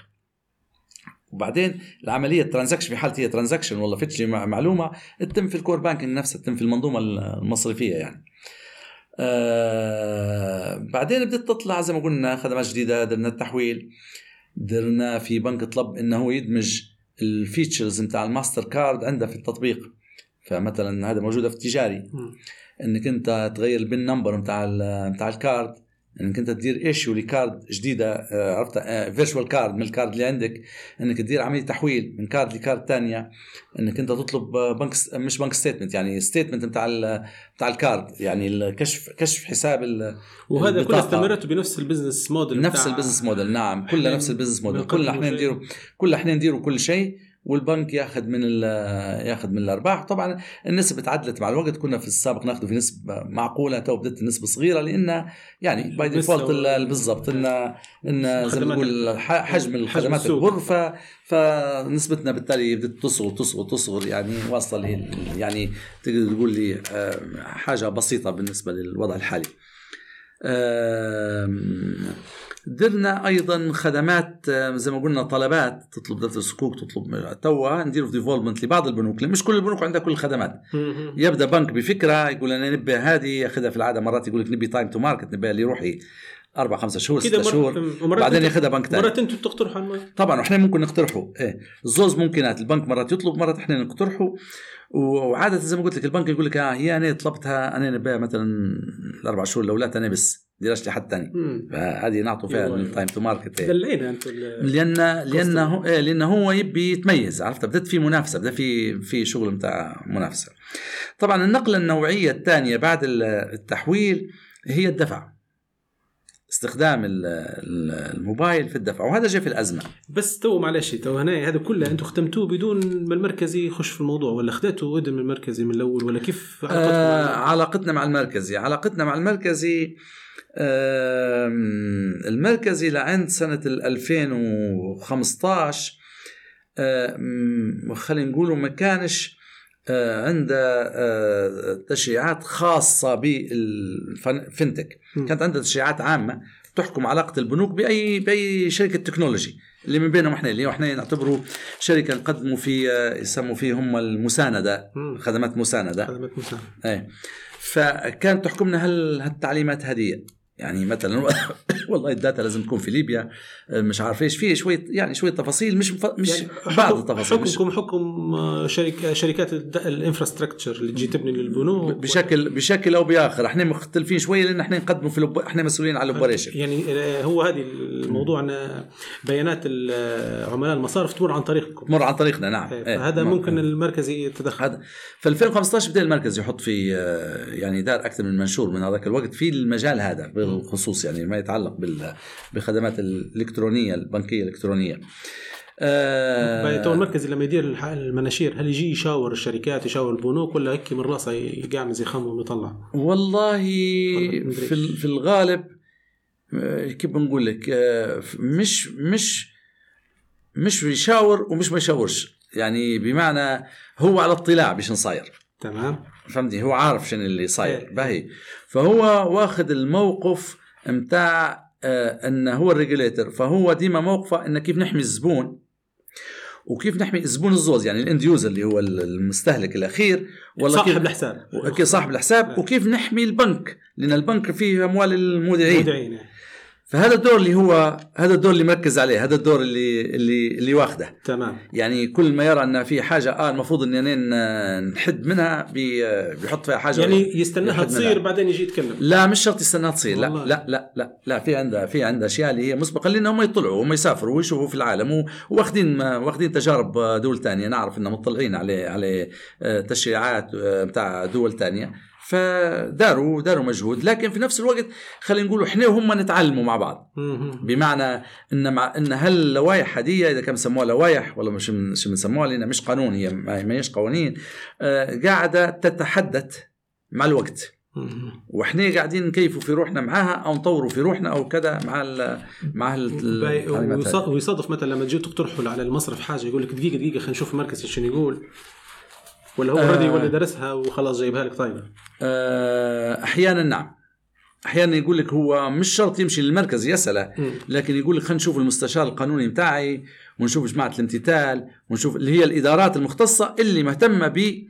وبعدين العملية ال transaction في حالتي هي transaction ولا fetch معلومة تتم في ال core banking نفسها تتم في المنظومة المصرفية يعني. آه بعدين بدت تطلع زي ما قلنا خدمات جديدة درنا التحويل درنا في بنك طلب إنه يدمج ال features نتاع الماستر كارد عنده في التطبيق. فمثلا هذا موجوده في التجاري. إنك أنت تغير ال PIN number نتاع نتاع ال card. إنك أنت تدير issue ل card جديدة آه، عرفت؟ virtual آه، card من ال card اللي عندك. إنك تدير عملية تحويل من card ل card ثانية إنك أنت تطلب بنك مش bank statement يعني statement بتاع بتاع ال card. يعني الكشف كشف حساب وهذا كله استمرتوا بنفس ال business model نفس ال business model نعم. كلها نفس ال business model كلنا إحنا نديروا كلنا إحنا نديروا كل شيء. والبنك ياخذ من ياخذ من الأرباح. طبعا النسبة تعدلت مع الوقت. كنا في السابق ناخذ في نسبة معقولة تو بدت النسبة صغيرة لأن يعني by default بالضبط إن إن زي ما نقول حجم الخدمات ف فنسبتنا بالتالي بدت تصغر تصغر تصغر. يعني واصلة يعني تقدر تقول لي آه، حاجة بسيطة بالنسبة للوضع الحالي. درنا أيضا خدمات زي ما قلنا طلبات تطلب دفتر الصكوك تطلب توا نديروا development لبعض البنوك مش كل البنوك عندها كل الخدمات. يبدأ بنك بفكرة يقول أنا نبي هذه ياخذها في العادة مرات يقول لك نبي time to market نبي لروحي أربع خمسة شهور ستة شهور بعدين ياخذها بنك ثاني مرات أنتم بتقترحوا طبعا إحنا ممكن نقترحوا إيه. الزوز ممكنات البنك مرات يطلب مرات إحنا نقترحوا وعادة زي ما قلت لك البنك يقول لك آه هي أنا طلبتها أنا نبيها مثلا الأربع شهور الأولى أنا بس ديرش لحد ثاني فهذه نعطوا فيها ال time to market دلعينا أنت لأن لأن هو إيه لأن هو يبي يتميز عرفت؟ بدأت في منافسة بدا في في شغل بتاع منافسة. طبعا النقلة النوعية الثانية بعد التحويل هي الدفع. استخدام الموبايل في الدفع وهذا جاء في الأزمة. بس تو معلش تو هنا هذا كله أنتم ختمتوه بدون ما المركزي يخش في الموضوع ولا خذيتوا إذن من المركزي من الأول ولا كيف علاقتكم آه علاقتنا مع المركزي علاقتنا مع المركزي آه المركزي لعند سنة 2015 آه خلينا نقولوا ما كانش آه، عنده آه، تشريعات خاصة بال fintech كانت عنده تشريعات عامة تحكم علاقة البنوك بأي بأي شركة technology. اللي من بينهم إحنا اللي إحنا نعتبره شركة نقدموا في آه، يسموا فيه هم المساندة خدمات مساندة. خدمات مساندة. إيه. فكانت تحكمنا هل هالتعليمات هذه. يعني مثلا والله ال data لازم تكون في ليبيا مش عارف إيش في شوية يعني شوية تفاصيل مش مش يعني بعض التفاصيل حكمكم حكم آه، شركة شركات ال infrastructure اللي تجي تبني للبنوك. بشكل بشكل أو بآخر. إحنا مختلفين شوية لأن إحنا نقدموا في الوب... إحنا مسؤولين على ال operation يعني آه، هو هذه الموضوع إن بيانات عملاء المصارف تمر عن طريقكم. تمر عن طريقنا نعم. إيه هذا ممكن المركز يتدخل. هذا في 2015 بدأ المركز يحط في آه، يعني دار أكثر من منشور من هذاك الوقت في المجال هذا بالخصوص يعني ما يتعلق بالخدمات الإلكترونية البنكية الإلكترونية. آه تو المركز لما يدير المناشير هل يجي يشاور الشركات يشاور البنوك ولا هيك من راسه يقعمز زي خمه ويطلع؟ والله في في الغالب آه، كيف بنقول لك آه، مش مش مش بيشاور ومش ما يشاورش. يعني بمعنى هو على اطلاع بشن صاير تمام. فهمتني؟ هو عارف شنو اللي صاير إيه. باهي. فهو واخذ الموقف متاع آه انه هو ال regulator فهو ديما موقفه انه كيف نحمي الزبون. وكيف نحمي الزبون الزوز يعني ال end user اللي هو المستهلك الأخير ولا صاحب كيف الحساب. كيف صاحب الحساب. إيه. وكيف نحمي البنك لأن البنك فيه أموال المودعين. المودعين إيه. فهذا الدور اللي هو هذا الدور اللي مركز عليه هذا الدور اللي اللي اللي واخده. تمام. يعني كل ما يرى أن في حاجة آه المفروض اني نحد منها بيحط فيها حاجة يعني يستناها تصير منها. بعدين يجي يتكلم. لا مش شرط يستناها تصير لا لا لا لا لا في عندها في عندها أشياء اللي هي مسبقا لأن هم يطلعوا هم يسافروا ويشوفوا في العالم واخذين واخذين تجارب دول ثانية نعرف إنهم مطلعين على على آه، تشريعات آه، بتاع دول ثانية فداروا داروا مجهود. لكن في نفس الوقت خلينا نقول إحنا وهم نتعلموا مع بعض. بمعنى إن مع إن هاللوائح هدية إذا كان بسموها لوائح ولا مش مش بنسموها لأن مش قانون هي ما هيش قوانين آه قاعدة تتحدث مع الوقت. وإحنا قاعدين نكيفوا في روحنا معاها أو نطوروا في روحنا أو كذا مع ال مع ال ويصادف مثلا لما تجوا تقترحوا على المصرف حاجة يقول لك دقيقه دقيقة خلينا نشوف المركز شنو يقول. ولا هو already آه. ولا درسها وخلاص جايبها لك طيبه؟ آه أحيانا نعم. أحيانا يقول لك هو مش شرط يمشي للمركز يسأله. لكن يقول لك خلينا نشوف المستشار القانوني بتاعي ونشوف جماعة الامتثال ونشوف اللي هي الإدارات المختصة اللي مهتمة ب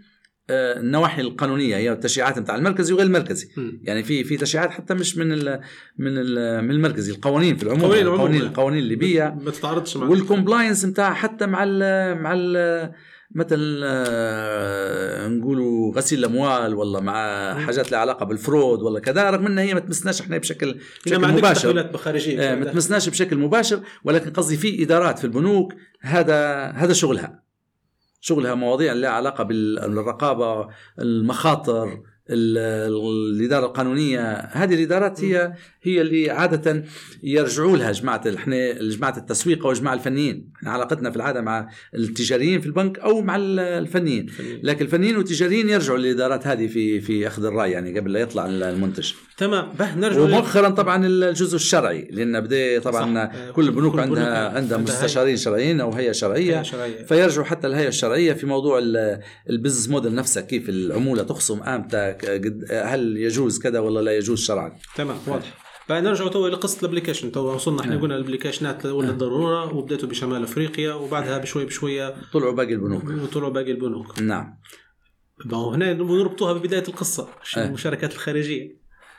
آه، النواحي القانونية هي التشريعات بتاع المركزي وغير المركزي. م. يعني في في تشريعات حتى مش من ال من ال من المركزي القوانين في العموم القوانين القوانين, القوانين الليبية. ما تتعارضش مع وال compliance بتاعها حتى مع ال مع ال مثل آه، نقولوا غسيل الأموال ولا مع حاجات لها علاقة بالفرود ولا كذا رغم انها هي ما تمسناش إحنا بشكل بشكل مباشر. آه، ما تمسناش بشكل مباشر ولكن قصدي في إدارات في البنوك هذا هذا شغلها. شغلها مواضيع لها علاقة بالرقابة المخاطر ال- الإدارة القانونية. هذه الإدارات هي هي اللي عادة يرجعوا لها جماعة إحنا جماعة التسويق أو جماعة الفنيين. إحنا علاقتنا في العادة مع التجاريين في البنك أو مع ال- الفنيين. لكن الفنيين والتجاريين يرجعوا للإدارات هذه في في أخذ الرأي يعني قبل لا يطلع المنتج. تمام. باهي نرجع ومؤخرا طبعا الجزء الشرعي. لأن بدأ طبعا صح. كل البنوك كل عندها عندها مستشارين شرعيين أو هيئة شرعية. شرعية. فيرجعوا حتى الهيئة الشرعية في موضوع ال- ال business model نفسها كيف العمولة تخصم إمتى ك- قد- هل يجوز كذا ولا لا يجوز شرعا؟ تمام واضح. بقى نرجع تو لقصه ال application. تو وصلنا إحنا قلنا ال applicationات ولا ضروره وبديتوا بشمال أفريقيا وبعدها بشوي بشوية طلعوا باقي البنوك. وطلعوا باقي البنوك. نعم. ما هو هنا نربطوها ببداية القصة آه. المشاركات الخارجية.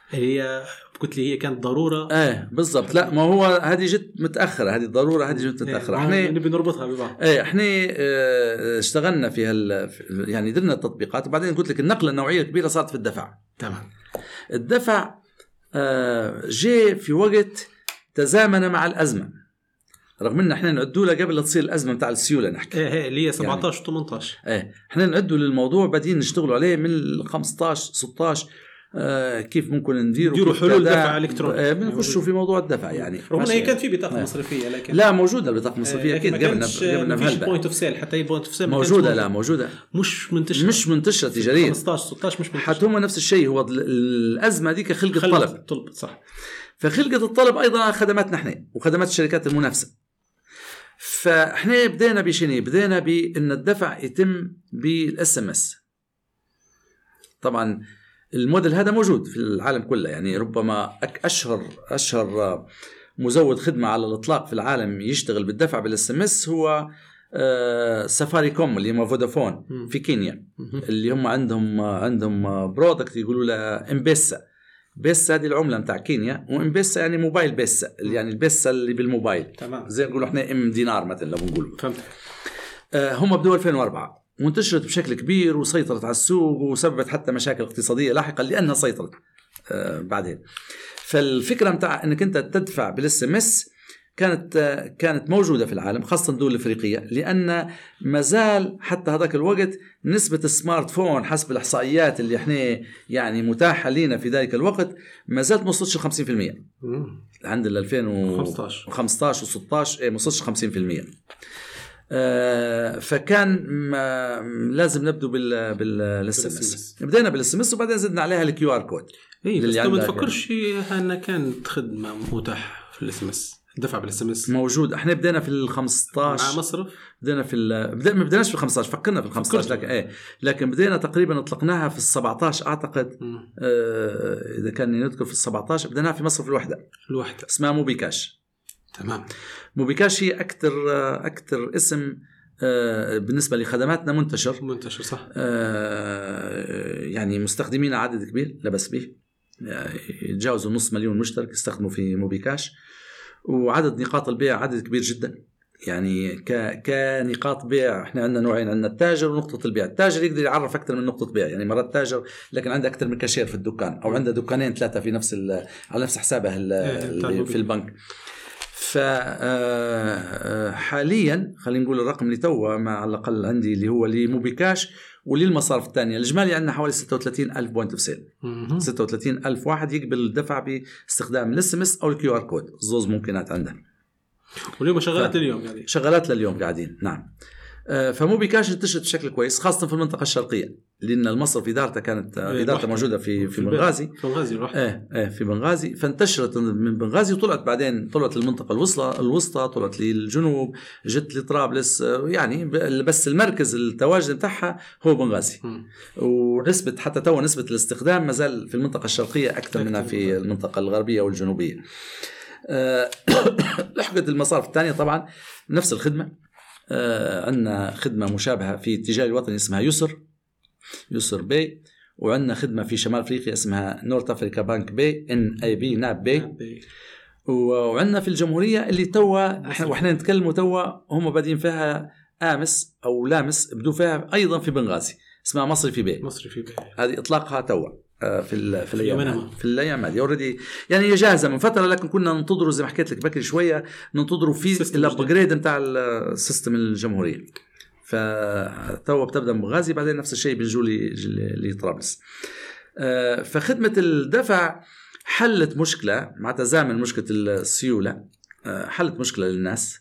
هي قلت لي هي كانت ضرورة. إيه بالضبط. لا ما هو هذه جت متأخرة هذه الضروره هذه جت متأخرة. إيه، إحنا نبي نربطها ببعض. إيه إحنا آه، اشتغلنا في هال يعني درنا التطبيقات وبعدين قلت لك النقلة النوعية الكبيره صارت في الدفع. تمام. الدفع آه، جاء في وقت تزامن مع الأزمة. رغم إن إحنا نعدوا له قبل لا تصير الأزمة بتاع السيولة نحكي. إيه إيه اللي هي 17 18 إيه إحنا نعدوا للموضوع بعدين نشتغلوا عليه من ال 15 16 آه كيف ممكن نديروا نديروا حلول. دفع إلكتروني. آه بنخشوا في موضوع الدفع يعني. رغم إنه هي. كانت في بطاقة إيه. مصرفية لكن لا موجودة البطاقه المصرفيه آه، أكيد قبلنا قبلنا بهلبة. point of sale حتى هي point of sale موجودة لا موجودة. مش منتشرة. مش منتشرة تجاريا 15 16 مش منتشرة. حتى هم نفس الشيء هو ال- الأزمة ديك خلقت طلب. صح. فخلقت الطلب أيضا خدماتنا إحنا وخدمات الشركات المنافسة. فإحنا بدينا بشنو؟ بدينا بإن الدفع يتم بال SMS. طبعا الموديل هذا موجود في العالم كله. يعني ربما اشهر أشهر مزود خدمة على الإطلاق في العالم يشتغل بالدفع بال SMS هو آه، سفاري كوم اللي هم فودافون. في كينيا. اللي هم عندهم عندهم product يقولوا له M-Pesa بيسا هذه العملة بتاع كينيا و M-Pesa يعني موبايل بيسا يعني البيسا اللي بالموبايل. تمام. زي نقولوا إحنا M دينار مثلا لو بنقول فهمت آه هم بدوا 2004 وانتشرت بشكل كبير وسيطرت على السوق وسببت حتى مشاكل اقتصادية لاحقا لأنها سيطرت آه بعدين. فالفكرة بتاع إنك أنت تدفع بال SMS كانت آه، كانت موجودة في العالم خاصة الدول الإفريقية لأن ما زال حتى هذاك الوقت نسبة ال smartphone حسب الإحصائيات اللي إحنا يعني متاحة لنا في ذلك الوقت ما زالت ما وصلتش 50% مم. عند ال 2015 15 و16 إيه ما وصلش 50% آه، فكان ما لازم نبدو بال بال SMS. بدينا بال SMS وبعدين زدنا عليها ال QR code. اي بس ما تفكرش انها كانت خدمة متاحه في ال SMS الدفع بال SMS موجود. إحنا بدينا في ال مع 15 مصرف؟ بدينا في ال... بدأ... ما بديناش في ال 15 فكرنا في ال 15 فكرت. لكن إيه لكن بدينا تقريبا أطلقناها في ال 17 اعتقد. آه إذا كان نذكر في ال 17 بديناها في مصرف الوحدة. الوحدة. اسمها موبي كاش تمام. MobiCash هي أكثر أكثر اسم آه بالنسبة لخدماتنا منتشر. منتشر صح. آه، يعني مستخدمين عدد كبير لا بس به. آه، يتجاوزوا نص مليون مشترك يستخدموا في MobiCash وعدد نقاط البيع عدد كبير جدا. يعني ك كنقاط بيع إحنا عندنا نوعين عندنا التاجر ونقطة البيع، التاجر يقدر يعرف أكثر من نقطة بيع، يعني مرات تاجر لكن عنده أكثر من كاشير في الدكان أو عنده دكانين ثلاثة في نفس ال- على نفس حسابه ال- إيه،. في البنك. ف آه، حاليا خلينا نقول الرقم اللي توا على الأقل عندي اللي هو ل MobiCash وللمصارف الثانية. الإجمالي عندنا حوالي 36 ألف point of sale. مهم. 36 ألف واحد يقبل الدفع باستخدام ال SMS أو ال QR code. الزوز ممكنات عندنا. واليوم شغالات ف- اليوم يعني. شغالات لليوم قاعدين. نعم. آه، ف MobiCash انتشرت بشكل كويس خاصة في المنطقة الشرقية لأن المصرف ادارته كانت آه، إيه، ادارته. موجودة في في. بنغازي في بنغازي إيه إيه في بنغازي فانتشرت من بنغازي وطلعت بعدين طلعت للمنطقة الوسطى الوسطى طلعت للجنوب جت لطرابلس آه، يعني بس المركز التواجد بتاعها هو بنغازي. ونسبة حتى تو نسبة الاستخدام ما زال في المنطقة الشرقية أكثر منها في المنطقة الغربية والجنوبية آه، لحقت المصارف الثانية طبعا نفس الخدمة آه، عندنا خدمة مشابهة في التجاري الوطني اسمها يسر يسر Pay وعندنا خدمة في شمال أفريقيا اسمها North Africa Bank Pay NAB. NAB Pay. وعندنا في الجمهورية اللي توا إحنا وإحنا نتكلموا توا هم بادين فيها أمس أو لامس بدوا فيها أيضا في بنغازي اسمها مصرفي Pay. مصرفي Pay. هذه إطلاقها توا. آه، في ال- في الأيام. في الأيام هذه. already يعني هي جاهزه من فترة لكن كنا ننتظروا زي ما حكيت لك بكري شوية ننتظروا في ال upgrade بتاع ال system الجمهورية. فتوا بتبدأ بنغازي بعدين نفس الشيء بنجوا لي- لطرابلس آه، فخدمة الدفع حلت مشكلة مع تزامن مشكلة السيولة. آه، حلت مشكلة للناس.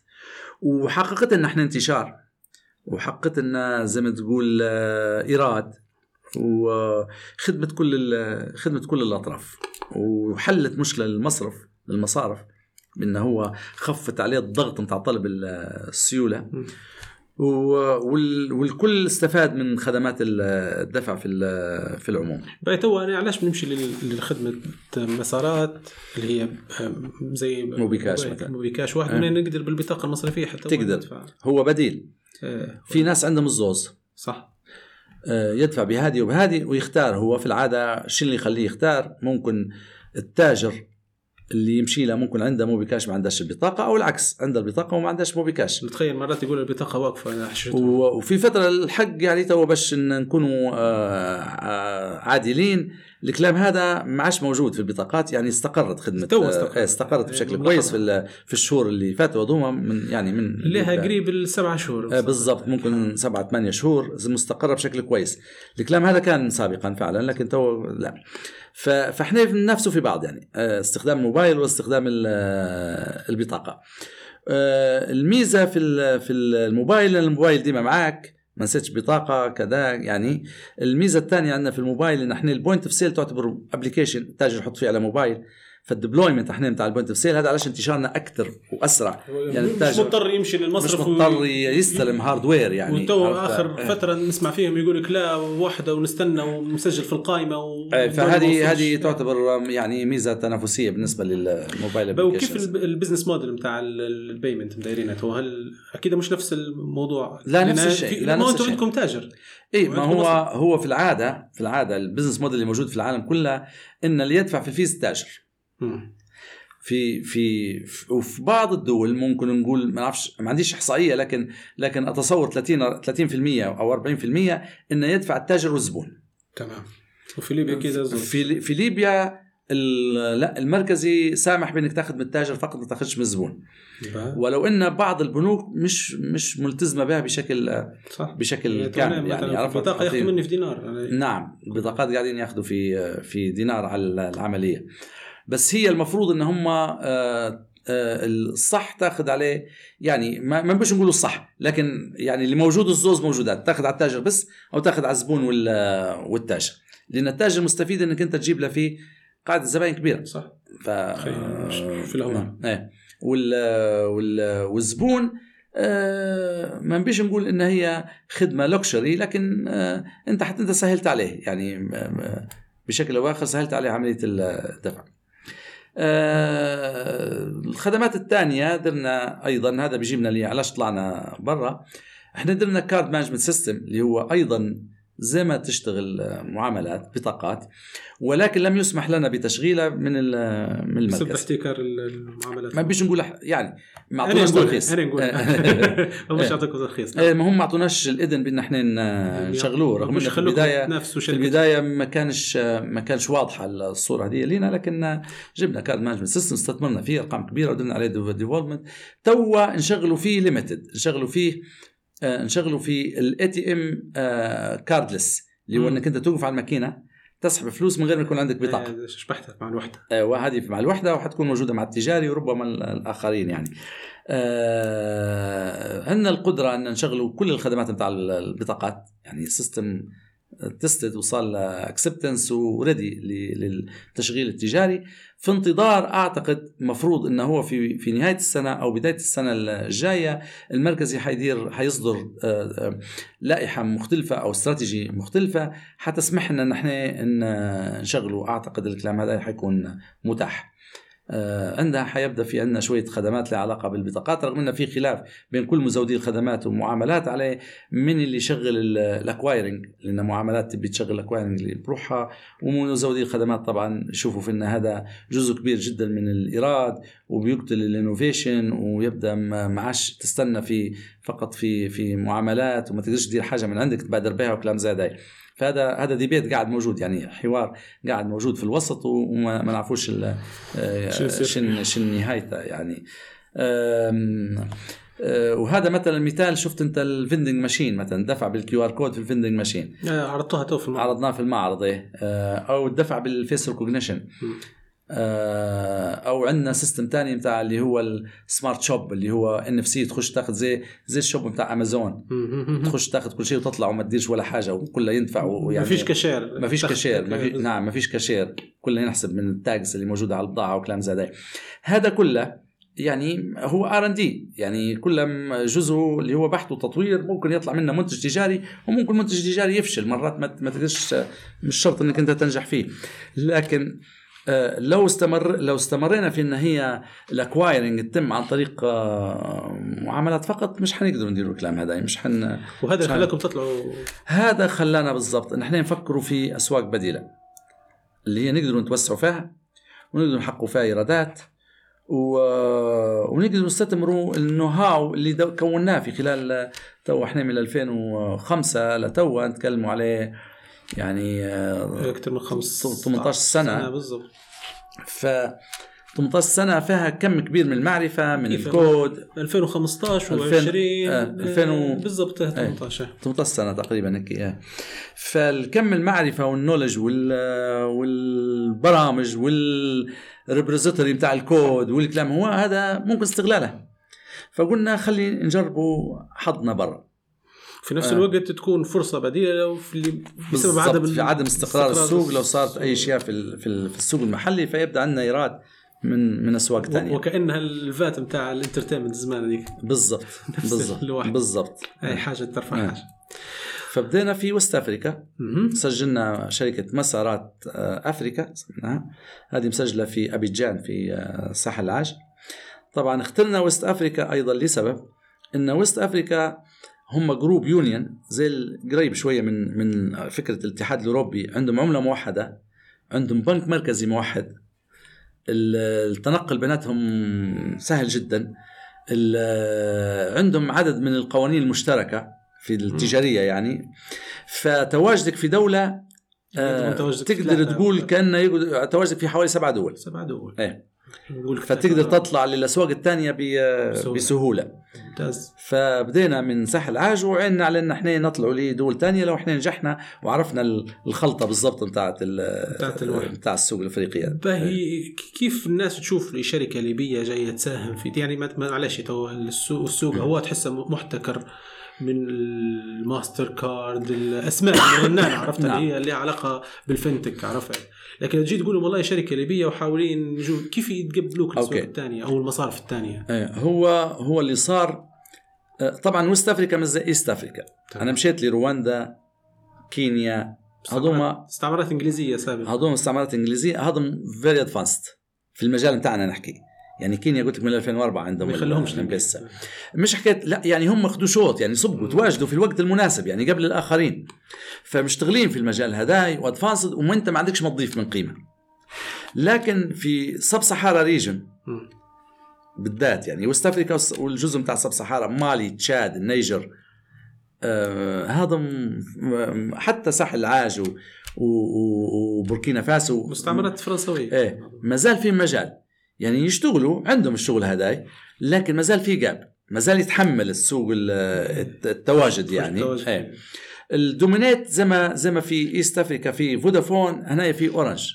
وحققت لنا إحنا انتشار. وحققت لنا زي ما تقول آه، إيراد. وخدمة كل خدمة كل الأطراف. وحلت مشكلة للمصرف للمصارف بانه هو خفت عليه الضغط نتاع طلب السيولة. والكل استفاد من خدمات الدفع في في العموم. تو أنا علاش بنمشي لخدمه مسارات اللي هي زي MobiCash مثلا. MobiCash واحد أه. نقدر بالبطاقة المصرفية حتى تقدر. هو بديل. أه. في ناس عندهم الزوز. صح. يدفع بهذه وبهذه ويختار هو في العادة شو اللي يخليه يختار؟ ممكن التاجر اللي يمشي له ممكن عنده MobiCash ما عندهاش البطاقة أو العكس عنده البطاقة وما عندهاش MobiCash. تخيل مرات يقول البطاقة واقفة وفي فترة الحق يعني تو باش نكونوا آه، آه، عادلين الكلام هذا ما عادش موجود في البطاقات يعني استقرت خدمة تو آه، استقرت, استقرت بشكل ملاحظة. كويس في في الشهور اللي فاتوا. هذوما من يعني من لها قريب السبع شهور. بالضبط ممكن سبعة ثمانية شهور مستقرة بشكل كويس. الكلام هذا كان سابقا فعلا لكن تو لا. فإحنا بننافسوا في بعض يعني آه، استخدام الموبايل واستخدام آه، البطاقة. آه، الميزة في في الموبايل الموبايل ديما معك ما نسيتش بطاقة كذا يعني الميزة الثانية عندنا في الموبايل إن إحنا ال point of sale تعتبر application التاجر يحط فيه على موبايل. فال deployment إحنا بتاع ال point of sale هذا علاش انتشارنا أكثر وأسرع. يعني التاجر مش مضطر يمشي للمصرف مش مضطر يستلم hardware يعني وتو آخر آه فترة نسمع فيهم يقول لك لا واحدة ونستنى ومسجل في القائمة و... آه فهذه هذه تعتبر يعني ميزة تنافسية بالنسبة للموبايل وكيف البزنس موديل بتاع ال payment مدايرينه هو هل أكيد مش نفس الموضوع؟ لا نفس الشيء لا نفس الشيء. عندكم تاجر. اي ما هو هو في العادة في العادة ال business model اللي موجود في العالم كله إن اللي يدفع في ال fees التاجر في في وفي بعض الدول ممكن نقول ما نعرفش ما عنديش إحصائية لكن لكن أتصور 30 30% أو 40% إنه يدفع التاجر والزبون تمام. وفي ليبيا كذا في في ليبيا لا المركزي سامح بإنك تاخذ من التاجر فقط ما تاخذش من الزبون. ولو إن بعض البنوك مش مش ملتزمة بها بشكل صح. بشكل يعني كامل يعني البطاقه ياخذ مني في دينار يعني. نعم البطاقات قاعدين ياخذوا في في دينار على العملية. بس هي المفروض إن هم آه، آه، الصح تاخذ عليه يعني ما ما نقول الصح لكن يعني اللي موجود الزوز موجودات تاخذ على التاجر بس أو تاخذ على الزبون والتاجر. لأن التاجر مستفيد إنك أنت تجيب له فيه قاعدة زباين كبيرة. صح. ف في الهواء. إيه. وال... وال... والزبون آه ما نبيش نقول إن هي خدمة لوكشري لكن آه أنت حتى أنت سهلت عليه يعني بشكل أو اخر سهلت عليه عملية الدفع آه، الخدمات الثانية درنا أيضا هذا بيجيبنا لي علاش طلعنا برا. إحنا درنا card management system اللي هو أيضا زي ما تشتغل معاملات بطاقات ولكن لم يسمح لنا بتشغيلها من من المركز. بسبب احتكار المعاملات. ما بيش نقول يعني ما اعطوناش ترخيص أنا نقول. مش اعطوكم ترخيص ما هم ما أعطوناش الإذن بأن إحنا نشغلوه رغم إنه في البدايه في البداية ما كانش ما كانش واضحة الصورة هذه لينا لكن جبنا card management system استثمرنا فيه أرقام كبيرة ودرنا عليه development. توا نشغلوا فيه limited نشغلوا فيه نشغله في ال ATM cardless اللي هو إنك أنت توقف على الماكينة تسحب فلوس من غير ما يكون عندك بطاقة. آه، شبحتها مع الوحدة. أيوه هذه مع الوحدة وحتكون موجودة مع التجاري وربما الآخرين يعني. آه عندنا القدرة أن نشغلوا كل الخدمات بتاع البطاقات يعني system تستد وصل اكسبتنس وريدي للتشغيل التجاري. في انتظار أعتقد مفروض إنه هو في في نهاية السنة أو بداية السنة الجاية المركزي حيدير حيصدر آه، لائحة مختلفة أو استراتيجي مختلفة. حتسمح لنا نحن نشغله. أعتقد الكلام هذا حيكون متاح. عندها حيبدأ في عندنا شوية خدمات لها علاقة بالبطاقات رغم ان في خلاف بين كل مزودي الخدمات والمعاملات عليه من اللي يشغل ال acquiring لأن معاملات تبي تشغل ال acquiring بروحها ومزودي الخدمات طبعا يشوفوا في أن هذا جزء كبير جدا من الإيراد وبيقتل ال innovation ويبدأ ما عادش تستنى في فقط في في معاملات وما تقدرش تدير حاجة من عندك تبادر بها وكلام زي ده فهذا هذا debate قاعد موجود يعني حوار قاعد موجود في الوسط وما نعرفوش آه، شن شن نهايته يعني. آه، وهذا مثلا مثال شفت أنت ال vending machine مثلا دفع بال QR code في ال vending machine عرضتوها تو في المعرض. عرضناه في المعرض إيه. آه، أو الدفع بال face recognition أو عندنا system تاني بتاع اللي هو ال smart shop اللي هو NFC تخش تاخذ زي زي ال shop بتاع امازون تخش تاخذ كل شيء وتطلع وما تديرش ولا حاجة وكله ينفع ويعني ما فيش كاشير. ما فيش كاشير ما في بالضبط. نعم ما فيش كاشير. كله ينحسب من ال tags اللي موجودة على البضاعة وكلام زي ده. هذا كله يعني هو R&D يعني كله م- جزء اللي هو بحث وتطوير. ممكن يطلع منه منتج تجاري وممكن منتج تجاري يفشل. مرات ما ما تقدرش مش شرط إنك أنت تنجح فيه. لكن آه، لو استمر لو استمرينا في إن هي ال acquiring تتم عن طريق آه، معاملات فقط مش حنقدر نديروا الكلام هذا يعني مش حن وهذا اللي مش خلاكم تطلعوا هذا خلانا بالضبط ان إحنا نفكروا في أسواق بديلة اللي هي نقدروا نتوسعوا فيها ونقدروا نحققوا فيها إيرادات و... ونقدروا نستثمروا ال know-how اللي. كوناه في خلال تو إحنا من 2005 لتو نتكلموا عليه يعني أكثر من خمس 18 سنة. بالضبط ف 18 سنة فيها كم كبير من المعرفة من كيف؟ الكود 2015 2000 و20 آه، 2000 و- بالضبط 18 18 سنة تقريبا هيك إيه. فالكم المعرفة وال knowledge وال والبرامج وال repository بتاع الكود والكلام هو هذا ممكن استغلاله فقلنا خلي نجربوا حظنا برا في نفس آه. الوقت تكون فرصة بديلة وفي بسبب عدم في عدم استقرار السوق لو صارت. أي شيء في في ال- في السوق المحلي فيبدأ عندنا إيراد من من أسواق ثانية وكأنها الفات بتاع ال entertainment زمان هذيك بالضبط بالضبط. بالضبط أي حاجة ترفع آه. حاجة فبدينا في West Africa. سجلنا شركة مسارات آه، أفريكا سميناها هذه مسجلة في أبيجان في آه، ساحل العاج طبعا اخترنا West Africa أيضا لسبب أن West Africa هم group union زي قريب شوية من من فكرة الاتحاد الأوروبي. عندهم عملة موحدة عندهم بنك مركزي موحد. ال- التنقل بيناتهم سهل جدا. عندهم عدد من القوانين المشتركة في التجارية يعني. فتواجدك في دولة آه، تقدر تقول يقعد- تواجدك في حوالي سبعة دول. سبعة دول. إيه. فتقدر. تطلع للأسواق الثانية ب- بسهولة. بسهولة ممتاز فبدينا من ساحل عاج وعنا على إن إحنا نطلعوا لدول تانية لو إحنا نجحنا وعرفنا ال- الخلطة بالضبط بتاعت. بتاع السوق الأفريقية باهي كيف الناس تشوف شركه ليبية جاية تساهم في يعني معلش تو السوق السوق هو تحسه محتكر من الماستر كارد الأسماء الرنانه عرفت نعم. اللي هي اللي علاقة بال fintech عرفت لكن تجي تقول لهم والله شركة ليبية وحاولين نجو كيف يتقبلوك الأسواق. الثانية أو المصارف الثانية؟ إيه، هو هو اللي صار آه، طبعا West Africa مش زي East Africa. أنا مشيت لرواندا كينيا هذوما استعمارات إنجليزية سابقا. هذوما استعمارات إنجليزية هذوما very advanced في المجال بتاعنا نحكي. يعني كينيا قلت لك من 2004 عندهم ما يخليهمش ال M-Pesa مش حكايه لا يعني هم اخذوا شوط يعني صبوا تواجدوا في الوقت المناسب يعني قبل الآخرين. فمشتغلين في المجال هداي و advanced وانت ما عندكش ما تضيف من قيمة. لكن في sub-Saharan region. بالذات يعني West Africa والجزء بتاع sub-Sahara مالي تشاد النيجر آه هذا حتى ساحل العاج وبوركينا فاسو. مستعمرات فرنسوية. إيه ما زال في مجال. يعني يشتغلوا عندهم الشغل هداي لكن ما زال في gap ما زال يتحمل السوق ال- الت- التواجد يعني. التواجد. إيه. ال dominate زي ما زي ما في East Africa في فودافون هنا في Orange.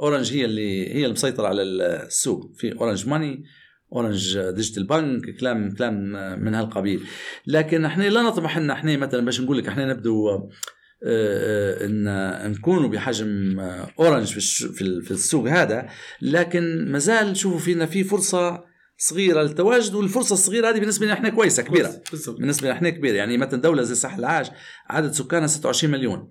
Orange هي اللي هي المسيطرة على السوق. في Orange Money Orange Digital Bank كلام كلام من هالقبيل. لكن إحنا لا نطمح إن إحنا مثلا باش نقول لك إحنا نبدو إن نكونوا بحجم آه، Orange في السوق هذا. لكن ما زال شوفوا فينا في فرصة صغيرة للتواجد والفرصة الصغيرة هذه بالنسبة لنا إحنا كويسة كبيرة. بالنسبة لنا إحنا كبيرة. يعني مثلا دولة زي ساحل العاج عدد سكانها 26 مليون.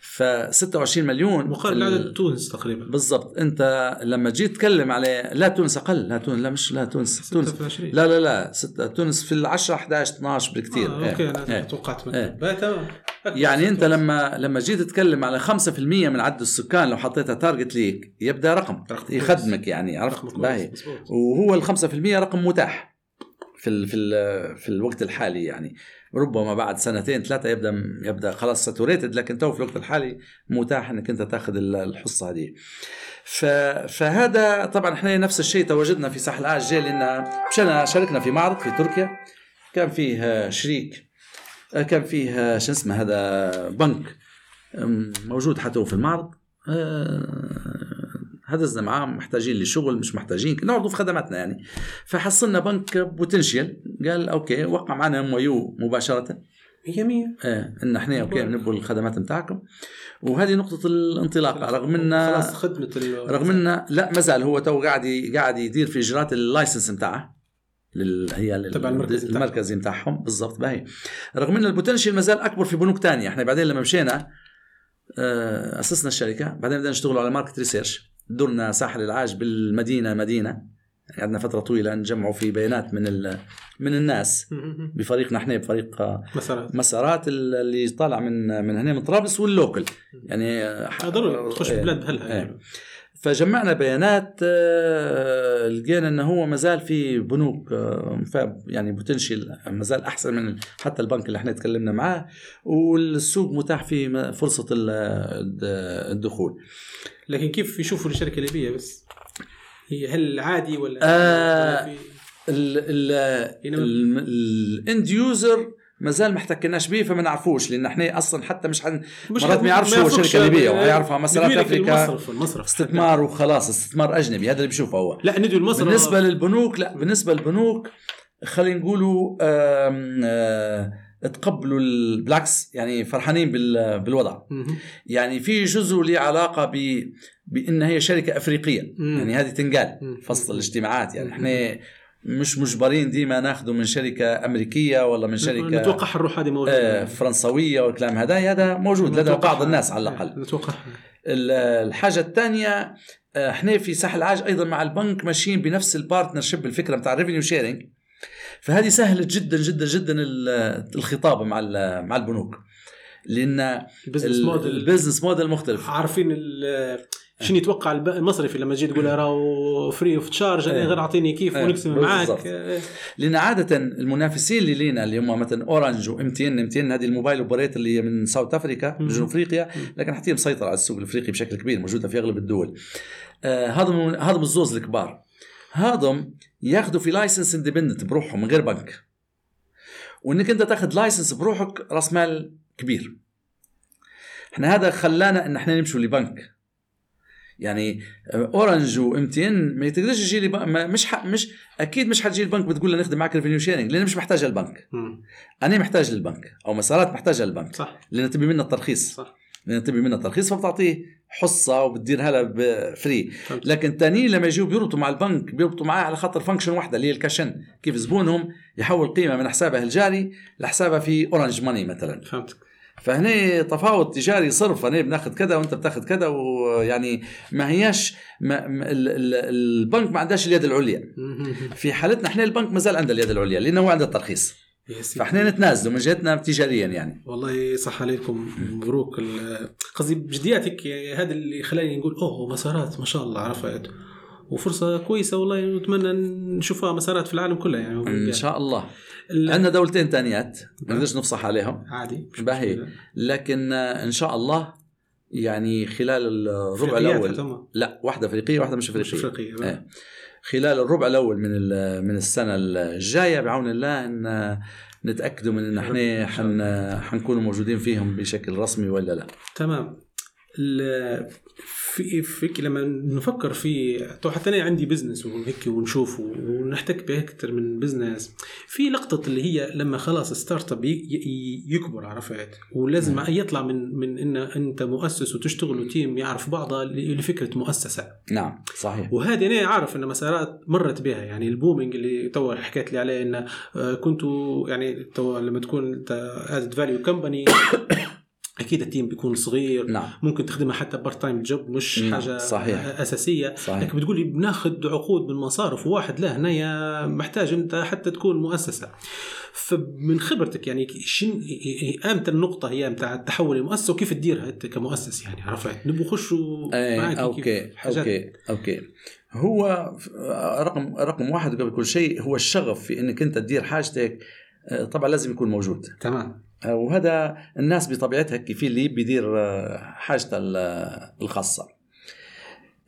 ف 26 مليون مقابل ال- عدد تونس تقريبا. بالضبط. أنت لما جيت تتكلم عليه لا تونس أقل لا تونس لا مش لا تونس تونس. 26 لا لا لا ستة تونس في ال 10 11 12 بكثير. آه، أوكي إيه. أنا إيه. توقعت من إيه. بقى تمام. يعني انت. لما لما جيت تتكلم على 5% من عدد السكان لو حطيتها target ليك يبدأ رقم. يخدمك يعني عرفت باهي. وهو ال 5% رقم متاح في في في الوقت الحالي يعني ربما بعد سنتين ثلاثة يبدأ يبدأ خلاص saturated لكن تو في الوقت الحالي متاح إنك أنت تاخذ الحصة هذه ف... فهذا طبعا إحنا نفس الشيء تواجدنا في ساحل العاج لأن مشينا شاركنا في معرض في تركيا كان فيه شريك كان فيه شو اسمه هذا بنك موجود حتى في المعرض. هدرزنا معاه محتاجين لشغل مش محتاجين نعرضوا في خدماتنا يعني. فحصلنا بنك potential قال okay وقع معنا MOU مباشرة. 100 100 إيه إن إحنا okay بنبوا الخدمات بتاعكم وهذه نقطة الانطلاق رغم إن خلاص خدمة رغم إن لا ما زال هو تو قاعد قاعد يدير في إجراءات ال license بتاعه لل... هي تبع المركز المركزي بتاعهم. بالضبط باهي. رغم إن ال potential ما زال أكبر في بنوك تانية. إحنا بعدين لما مشينا أسسنا الشركة. بعدين بدنا نشتغل على market research دورنا ساحل العاج بالمدينة مدينة. قعدنا فترة طويلة نجمعوا في بيانات من من الناس. بفريقنا إحنا بفريق مسارات. مسارات اللي طالع من من هنا من طرابلس وال local. يعني ضروري. تخش إيه. بلاد بهلها إيه. فجمعنا بيانات آه، لقينا إنه هو ما زال في بنوك آه، يعني potential ما زال أحسن من حتى البنك اللي إحنا تكلمنا معاه والسوق متاح فيه فرصة الدخول. لكن كيف يشوفوا الشركة الليبية بس؟ هي هل عادي ولا آه ال end user ما زال ما احتكناش به فما نعرفوش لأن إحنا أصلا حتى مش حن مش مرات ما يعرفش هو شركة ليبية مثلا ندوي لك افريكا المصرف المصرف استثمار وخلاص استثمار أجنبي هذا اللي بيشوفه هو لا ندوي المصرف بالنسبة للبنوك لا بالنسبة للبنوك خلينا نقولوا آه، تقبلوا ال- بالعكس يعني فرحانين بال- بالوضع. يعني في جزء له علاقة ب بإن هي شركة أفريقية. يعني هذه تنقال. فصل الاجتماعات يعني. إحنا مش مجبرين ديما ناخذه من شركة أمريكية ولا من شركة نتوقع الروح هذه موجودة. آه، فرنسوية والكلام هذا هذا موجود لدى نتوقع- بعض الناس على الأقل. نتوقع. ال- الحاجة الثانية آه، إحنا في ساحل العاج أيضا مع البنك ماشيين بنفس ال partnership الفكرة بتاع ال revenue sharing فهذه سهلت جدا جدا جدا ال- الخطابة مع مع البنوك. لأن ال business model ال business model مختلف. عارفين ال- شنو يتوقع المصرفي لما تجي تقول راهو free of charge إيه. غير أعطيني كيف إيه، ونقسم. معاك. لأن عادة المنافسين اللي لينا اللي هم مثلا Orange و MTN MTN هذه ال mobile operator اللي هي من South Africa من. جنوب أفريقيا لكن حتى مسيطرة على السوق الأفريقي بشكل كبير موجودة في أغلب الدول آه هذا الزوز الكبار هذم ياخذوا في license independent بروحهم من غير بنك وإنك أنت تاخذ license بروحك راس مال كبير إحنا هذا خلانا إن إحنا نمشوا لبنك يعني Orange و MTN ما تقدرش تجي لي مش ح... مش أكيد مش حتجي البنك بتقول له نخدم معك revenue sharing لأن مش محتاجه البنك. مم. أنا محتاج للبنك أو مسارات محتاجه للبنك صح. لأن تبي منها الترخيص. صح. لأن تبي منها الترخيص فبتعطيه حصة وبتديرها لها free. لكن التانيين لما يجوا بيربطوا مع البنك بيربطوا معاه على خاطر function واحدة اللي هي ال cash in كيف زبونهم يحول قيمة من حسابه الجاري لحسابها في Orange Money مثلا. فهمتك. فهنا تفاوت تجاري صرف أنا بناخذ كذا وانت بتاخذ كذا ويعني ما هياش ما ما- ال- ال- البنك ما عندهاش اليد العليا. في حالتنا إحنا البنك ما زال عنده اليد العليا لأنه هو عنده الترخيص. فاحنا نتنازلوا من جهتنا تجاريا يعني. والله صح عليكم مبروك قصدي بجدياتك هذا اللي خلاني نقول أوه مسارات ما شاء الله عرفت. وفرصة كويسة والله نتمنى نشوفها مسارات في العالم كله يعني. إن شاء الله. ال- عندنا دولتين تانيات ما نقدرش نفصح عليهم. عادي. باهي. لكن آه، إن شاء الله يعني خلال الربع الأول. لا واحدة افريقيه واحدة مش مش افريقيه افريقيه إيه. خلال الربع الأول من من السنة الجاية بعون الله إن نتأكدوا من إن إحنا. حن حنكونوا موجودين فيهم بشكل رسمي ولا لا. تمام. في فيك لما نفكر في تو حتى أنا عندي business وهيك ونشوف ونحتك باكثر من business في لقطة اللي هي لما خلاص startup يكبر عرفت؟ ولازم نعم. يطلع من من إن أنت مؤسس وتشتغل و team يعرف بعضها لفكرة مؤسسة. نعم صحيح. وهذه أنا عارف إن مسارات مرت بها يعني ال booming اللي تو حكيت لي عليه انه آه، كنتوا يعني تو لما تكون أنت added value company أكيد ال team بيكون صغير نعم. ممكن تخدمها حتى part time job مش نعم، حاجة صحيح. أساسية. صحيح. لكن بتقول لي بناخذ عقود من مصارف وواحد لا هنا محتاج أنت حتى تكون مؤسسة. فمن خبرتك يعني شن أمتى النقطة هي بتاع التحول لمؤسسة وكيف تديرها أنت كمؤسس يعني؟ عرفت؟ نبغى نخشوا إيه معاك okay. okay okay. هو رقم رقم واحد قبل كل شيء هو الشغف في إنك أنت تدير حاجتك آه، طبعا لازم يكون موجود. تمام. وهذا الناس بطبيعتها كيف اللي بيدير آه، حاجته ال- الخاصة.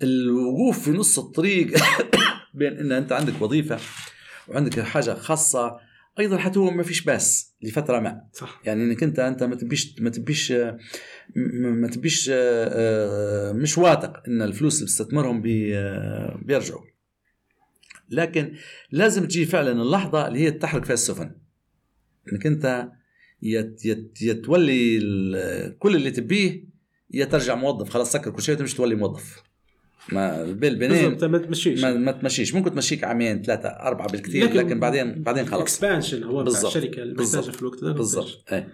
الوقوف في نص الطريق بين إن أنت عندك وظيفة وعندك حاجة خاصة أيضا حتى هو ما فيش باس لفترة ما. صح. يعني إنك أنت أنت ما تبيش ما تبيش آه، ما تبيش آه، مش واثق إن الفلوس اللي بتستثمرهم بي بيرجعوا. لكن لازم تجي فعلا اللحظة اللي هي تحرك فيها السفن. إنك أنت يت يت يتولي كل اللي تبيه يا ترجع موظف. خلاص سكر كل شيء وتمشي تولي موظف. ما البين بين ما تمشيش. ما, ما تمشيش. ممكن تمشيك عامين ثلاثة أربعة بالكثير لكن, لكن بعدين بعدين خلاص. expansion هو بتاع. الشركة اللي محتاجه. في الوقت ده بالضبط. إيه.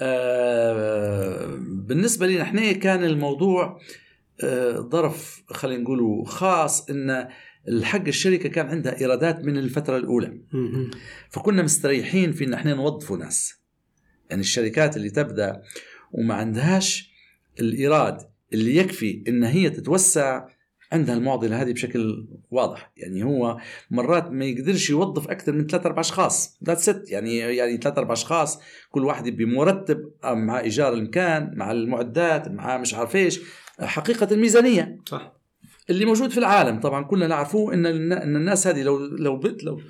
آه بالنسبة لي نحن كان الموضوع آه ظرف خلينا نقوله خاص إن الحق الشركة كان عندها إيرادات من الفترة الأولى. مم. فكنا مستريحين في إن إحنا نوظفوا ناس. يعني الشركات اللي تبدأ وما عندهاش الإيراد اللي يكفي إن هي تتوسع عندها المعضلة هذه بشكل واضح. يعني هو مرات ما يقدرش يوظف أكثر من ثلاث أربع أشخاص. ذات ست يعني يعني ثلاث أربع أشخاص كل واحد بمرتب مع إيجار المكان مع المعدات مع مش عارف إيش. حقيقة الميزانية صح. اللي موجود في العالم. طبعا كلنا نعرفوه إن إن الناس هذه لو لو بت لو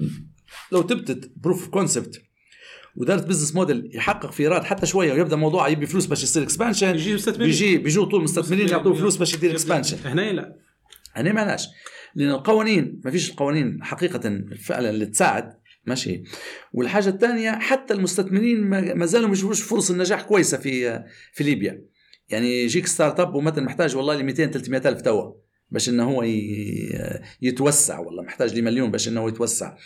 لو تبتت proof concept ودارت business model يحقق في إيراد حتى شوية ويبدأ موضوع يبي فلوس باش يصير expansion بيجي مستثمرين بيجي بيجوا طول مستثمرين يعطوه فلوس باش يدير expansion هنا لا. هنا معناش لأن القوانين ما فيش القوانين حقيقة فعلا اللي تساعد. ماشي. والحاجة الثانية حتى المستثمرين ما ما زالوا ما يشوفوش فرص النجاح كويسة في في ليبيا. يعني يجيك startup ومثلا محتاج والله ل 200 300 ألف توا. باش إنه هو يتوسع والله محتاج لمليون باش إنه يتوسع.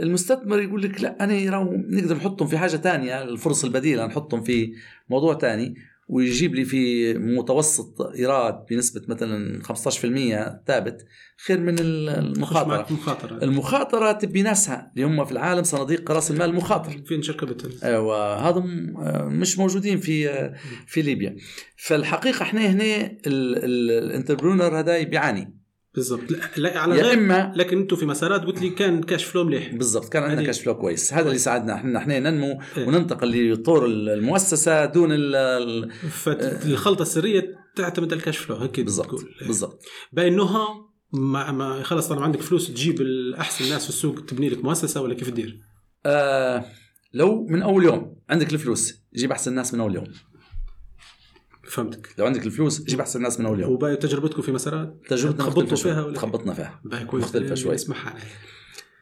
المستثمر يقول لك لا أنا نقدر نحطهم في حاجة تانية الفرص البديلة نحطهم في موضوع تاني. ويجيب لي في متوسط إيراد بنسبة مثلا 15% ثابت خير من المخاطرة معك مخاطرة. المخاطرة تبي ناسها اللي هم في العالم صناديق رأس المال المخاطر فين شركة بتل أيوه هذا آه، مش موجودين في آه، في ليبيا. فالحقيقة إحنا هنا ال entrepreneur هذا بيعاني بالضبط. لا, على يا غير اما لكن أنتم في مسارات قلت لي كان cash flow مليح. بالضبط كان عندنا cash flow كويس. هذا اللي ساعدنا. إحنا إحنا ننمو إيه. وننتقل لطور المؤسسة دون ال- ال- فالخلطة السرية تعتمد على ال cash flow هيك بالضبط. بالضبط. بانها ما ما خلص طالما عندك فلوس تجيب الأحسن ناس في السوق تبني لك مؤسسة ولا كيف تدير؟ آه لو من أول يوم عندك الفلوس جيب أحسن ناس من أول يوم. فهمتك. لو عندك الفلوس جيب أحسن ناس من اول يوم وباقي تجربتكم في مسارات؟ تجربتنا مختلفة فيها. ولا تخبطنا فيها. كويس. مختلفة اللي شوي. اسمعها.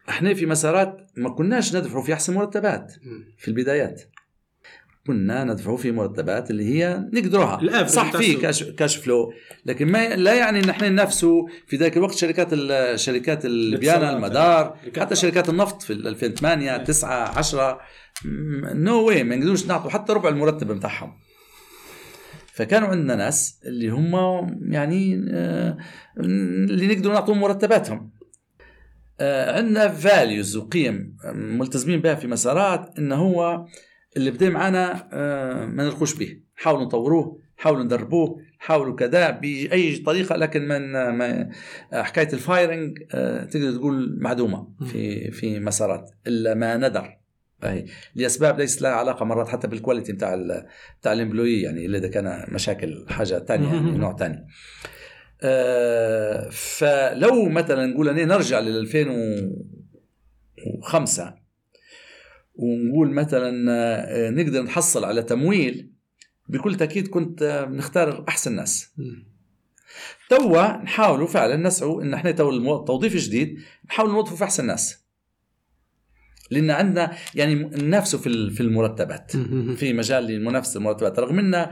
إحنا في مسارات ما كناش ندفعوا في أحسن مرتبات. في البدايات. كنا ندفعوا في مرتبات اللي هي نقدروها. صح في. كاش, كاش فلو لكن ما لا يعني إن إحنا ننافسوا في ذاك الوقت شركات شركات ليبيانا. المدار حتى شركات النفط في 2008 9 10 no way ما نقدروش نعطوا حتى ربع المرتب بتاعهم. فكانوا عندنا ناس اللي هم يعني آه، اللي نقدروا نعطوهم مرتباتهم. آه، عندنا values وقيم ملتزمين بها في مسارات انه هو اللي بدأ معنا آه، ما نلقوش به. حاولوا نطوروه حاولوا ندربوه حاولوا كذا بأي طريقة لكن من ما حكاية ال firing تقدر تقول معدومة في في مسارات إلا ما ندر. أي لأسباب ليست لها علاقة مرات حتى بال quality بتاع ال بتاع ال employee يعني إلا إذا كان مشاكل حاجة ثانية يعني. نوع ثاني آه، فلو مثلا نقول أنا نرجع لل 2005 ونقول مثلا آه، نقدر نحصل على تمويل بكل تأكيد كنت آه، نختار أحسن ناس. توا نحاولوا فعلا نسعوا إن إحنا تو التوظيف الجديد نحاول نوظفوا في أحسن ناس لأن عندنا يعني ننافسوا في في المرتبات. في مجال لمنافسه المرتبات. رغم إن آه،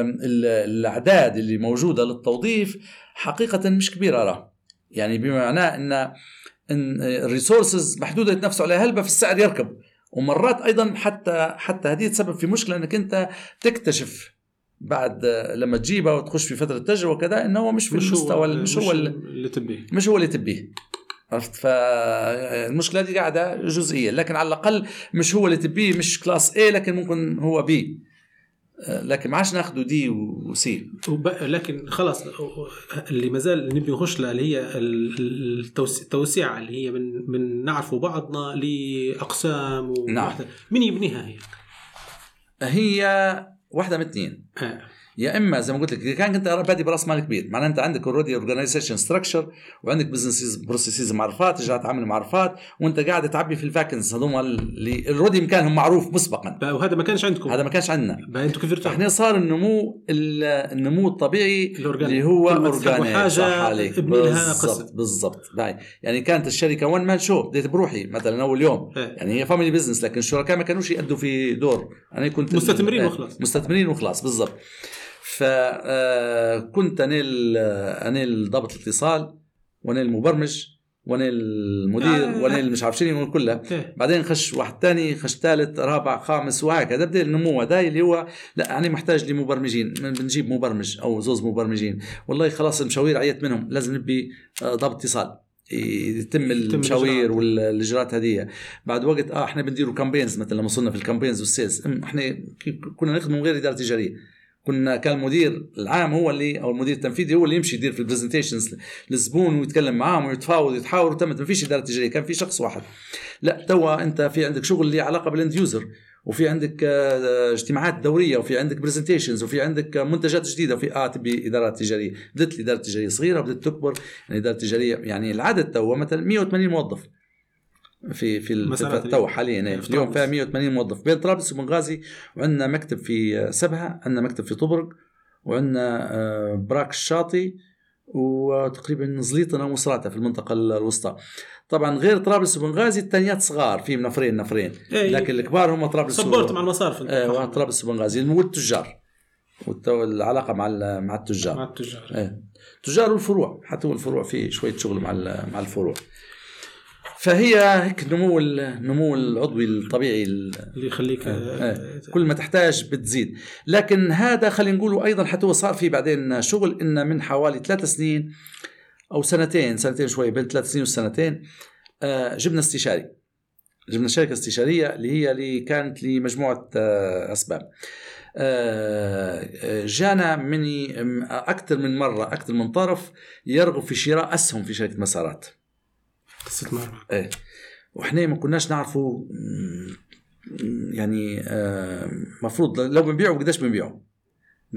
ال- الأعداد اللي موجودة للتوظيف حقيقة مش كبيرة راه يعني بما معناه إن ال resources محدودة يتنافسوا عليها هلبة في السعر يركب؟ ومرات أيضا حتى حتى هذه تسبب في مشكلة إنك أنت تكتشف بعد آه، لما تجيبها وتخش في فترة تجربه وكذا انه هو مش في المستوى مش هو ال- اللي تبيه. مش هو اللي تبيه. عرفت فالمشكلة دي قاعدة جزئية لكن على الأقل مش هو اللي تبيه مش class A لكن ممكن هو B لكن ما عادش ناخذوا D و C. لكن خلاص اللي ما زال نبي نخش لها اللي هي التوس... التوسعه اللي هي من من نعرفوا بعضنا لأقسام. نعم. من يبنيها هي؟ هي واحدة من اثنين آه. يا إما زي ما قلت لك كان أنت بادي براس مال كبير معناها أنت عندك already organization structure وعندك business processes معرفات ترجع تعمل معرفات وأنت قاعد تعبي في ال vacancies هذول اللي already مكانهم معروف مسبقا وهذا ما كانش عندكم هذا ما كانش عندنا أنتم كيف إحنا صار النمو ال- النمو الطبيعي. اللي هو organic ابني لها بالضبط. بالضبط. يعني كانت الشركة one man show بديت بروحي مثلا أول يوم إيه. يعني هي family business لكن الشركاء ما كانوش يأدوا في دور أنا كنت مستثمرين وخلاص. مستثمرين وخلاص بالضبط فكنت أنا ال- أنا ضابط الاتصال وأنا المبرمج وأنا المدير آه. وأنا مش عارف شنو كلها إيه. بعدين خش واحد تاني خش ثالث رابع خامس وهكذا. بدأ النمو هذا اللي هو لا أنا محتاج لمبرمجين. بنجيب مبرمج أو زوز مبرمجين. والله خلاص المشاوير عيت منهم. لازم نبي آه، ضابط اتصال. يتم المشاوير. والإجراءات هذه. بعد وقت آه إحنا بنديروا campaigns مثلا لما وصلنا في ال campaigns وال sales إحنا كنا نخدم من غير إدارة تجارية. كنا كان المدير العام هو اللي أو المدير التنفيذي هو اللي يمشي يدير في ال presentations للزبون ويتكلم معاهم ويتفاوض ويتحاور وتمت ما فيش إدارة تجارية كان في شخص واحد. لا توا أنت في عندك شغل اللي علاقة بال end user وفي عندك آه، اجتماعات دورية وفي عندك presentations وفي عندك منتجات جديدة وفي آه تبي ادارات تجارية. بدت الإدارة التجارية صغيرة بدت تكبر. يعني الاداره التجاريه يعني العدد توا مثلا 180 موظف. في في في تو حاليا إيه. في اليوم. فيها 180 موظف. بين طرابلس وبنغازي وعندنا مكتب في سبها عندنا مكتب في طبرق وعندنا آه، براك الشاطي وتقريبا زليطنا ومصراتة في المنطقة الوسطى. طبعا غير طرابلس وبنغازي الثانيات صغار في نفرين نفرين إيه. لكن الكبار هم طرابلس support مع المصارف أيوه طرابلس وبنغازي. والتجار. العلاقة مع مع التجار. مع التجار. إيه. التجار والفروع. حتى الفروع في شوية شغل مع مع الفروع. فهي هيك نمو ال- النمو العضوي الطبيعي ال- اللي يخليك إيه. كل ما تحتاج بتزيد. لكن هذا خلينا نقوله أيضا حتى هو صار في بعدين شغل إن من حوالي ثلاث سنين أو سنتين سنتين شوي بين ثلاث سنين وسنتين آه، جبنا استشاري. جبنا شركة استشارية اللي هي اللي كانت لمجموعة آه، أسباب. آه، آه، جانا من أكثر من مرة أكثر من طرف يرغب في شراء أسهم في شركة مسارات. استثمار إيه. وإحنا ما كناش نعرفوا يعني آه، مفروض لو بنبيعه قديش بنبيعه؟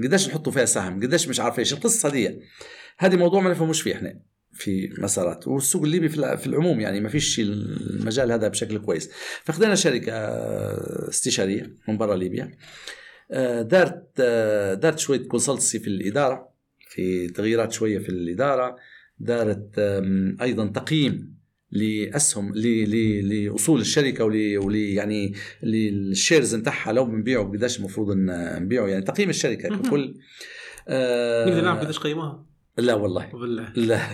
قديش نحطوا فيها سهم؟ قديش مش عارف إيش؟ القصة دي. هذه موضوع ما نفهموش فيه إحنا في مسارات. والسوق الليبي في الع- في العموم يعني ما فيش المجال هذا بشكل كويس. فاخذنا شركة آه، استشاريه من برا ليبيا. آه، دارت آه، دارت شوية consultancy في الإدارة في تغييرات شوية في الإدارة. دارت أيضا تقييم لأسهم ل- ل- لأصول الشركة ول ول- يعني لل shares نتاعها لو بنبيعه قديش المفروض نبيعه يعني تقييم الشركة. ككل. آه، نقدر نعرف قديش قيمها لا والله. بالله. لا.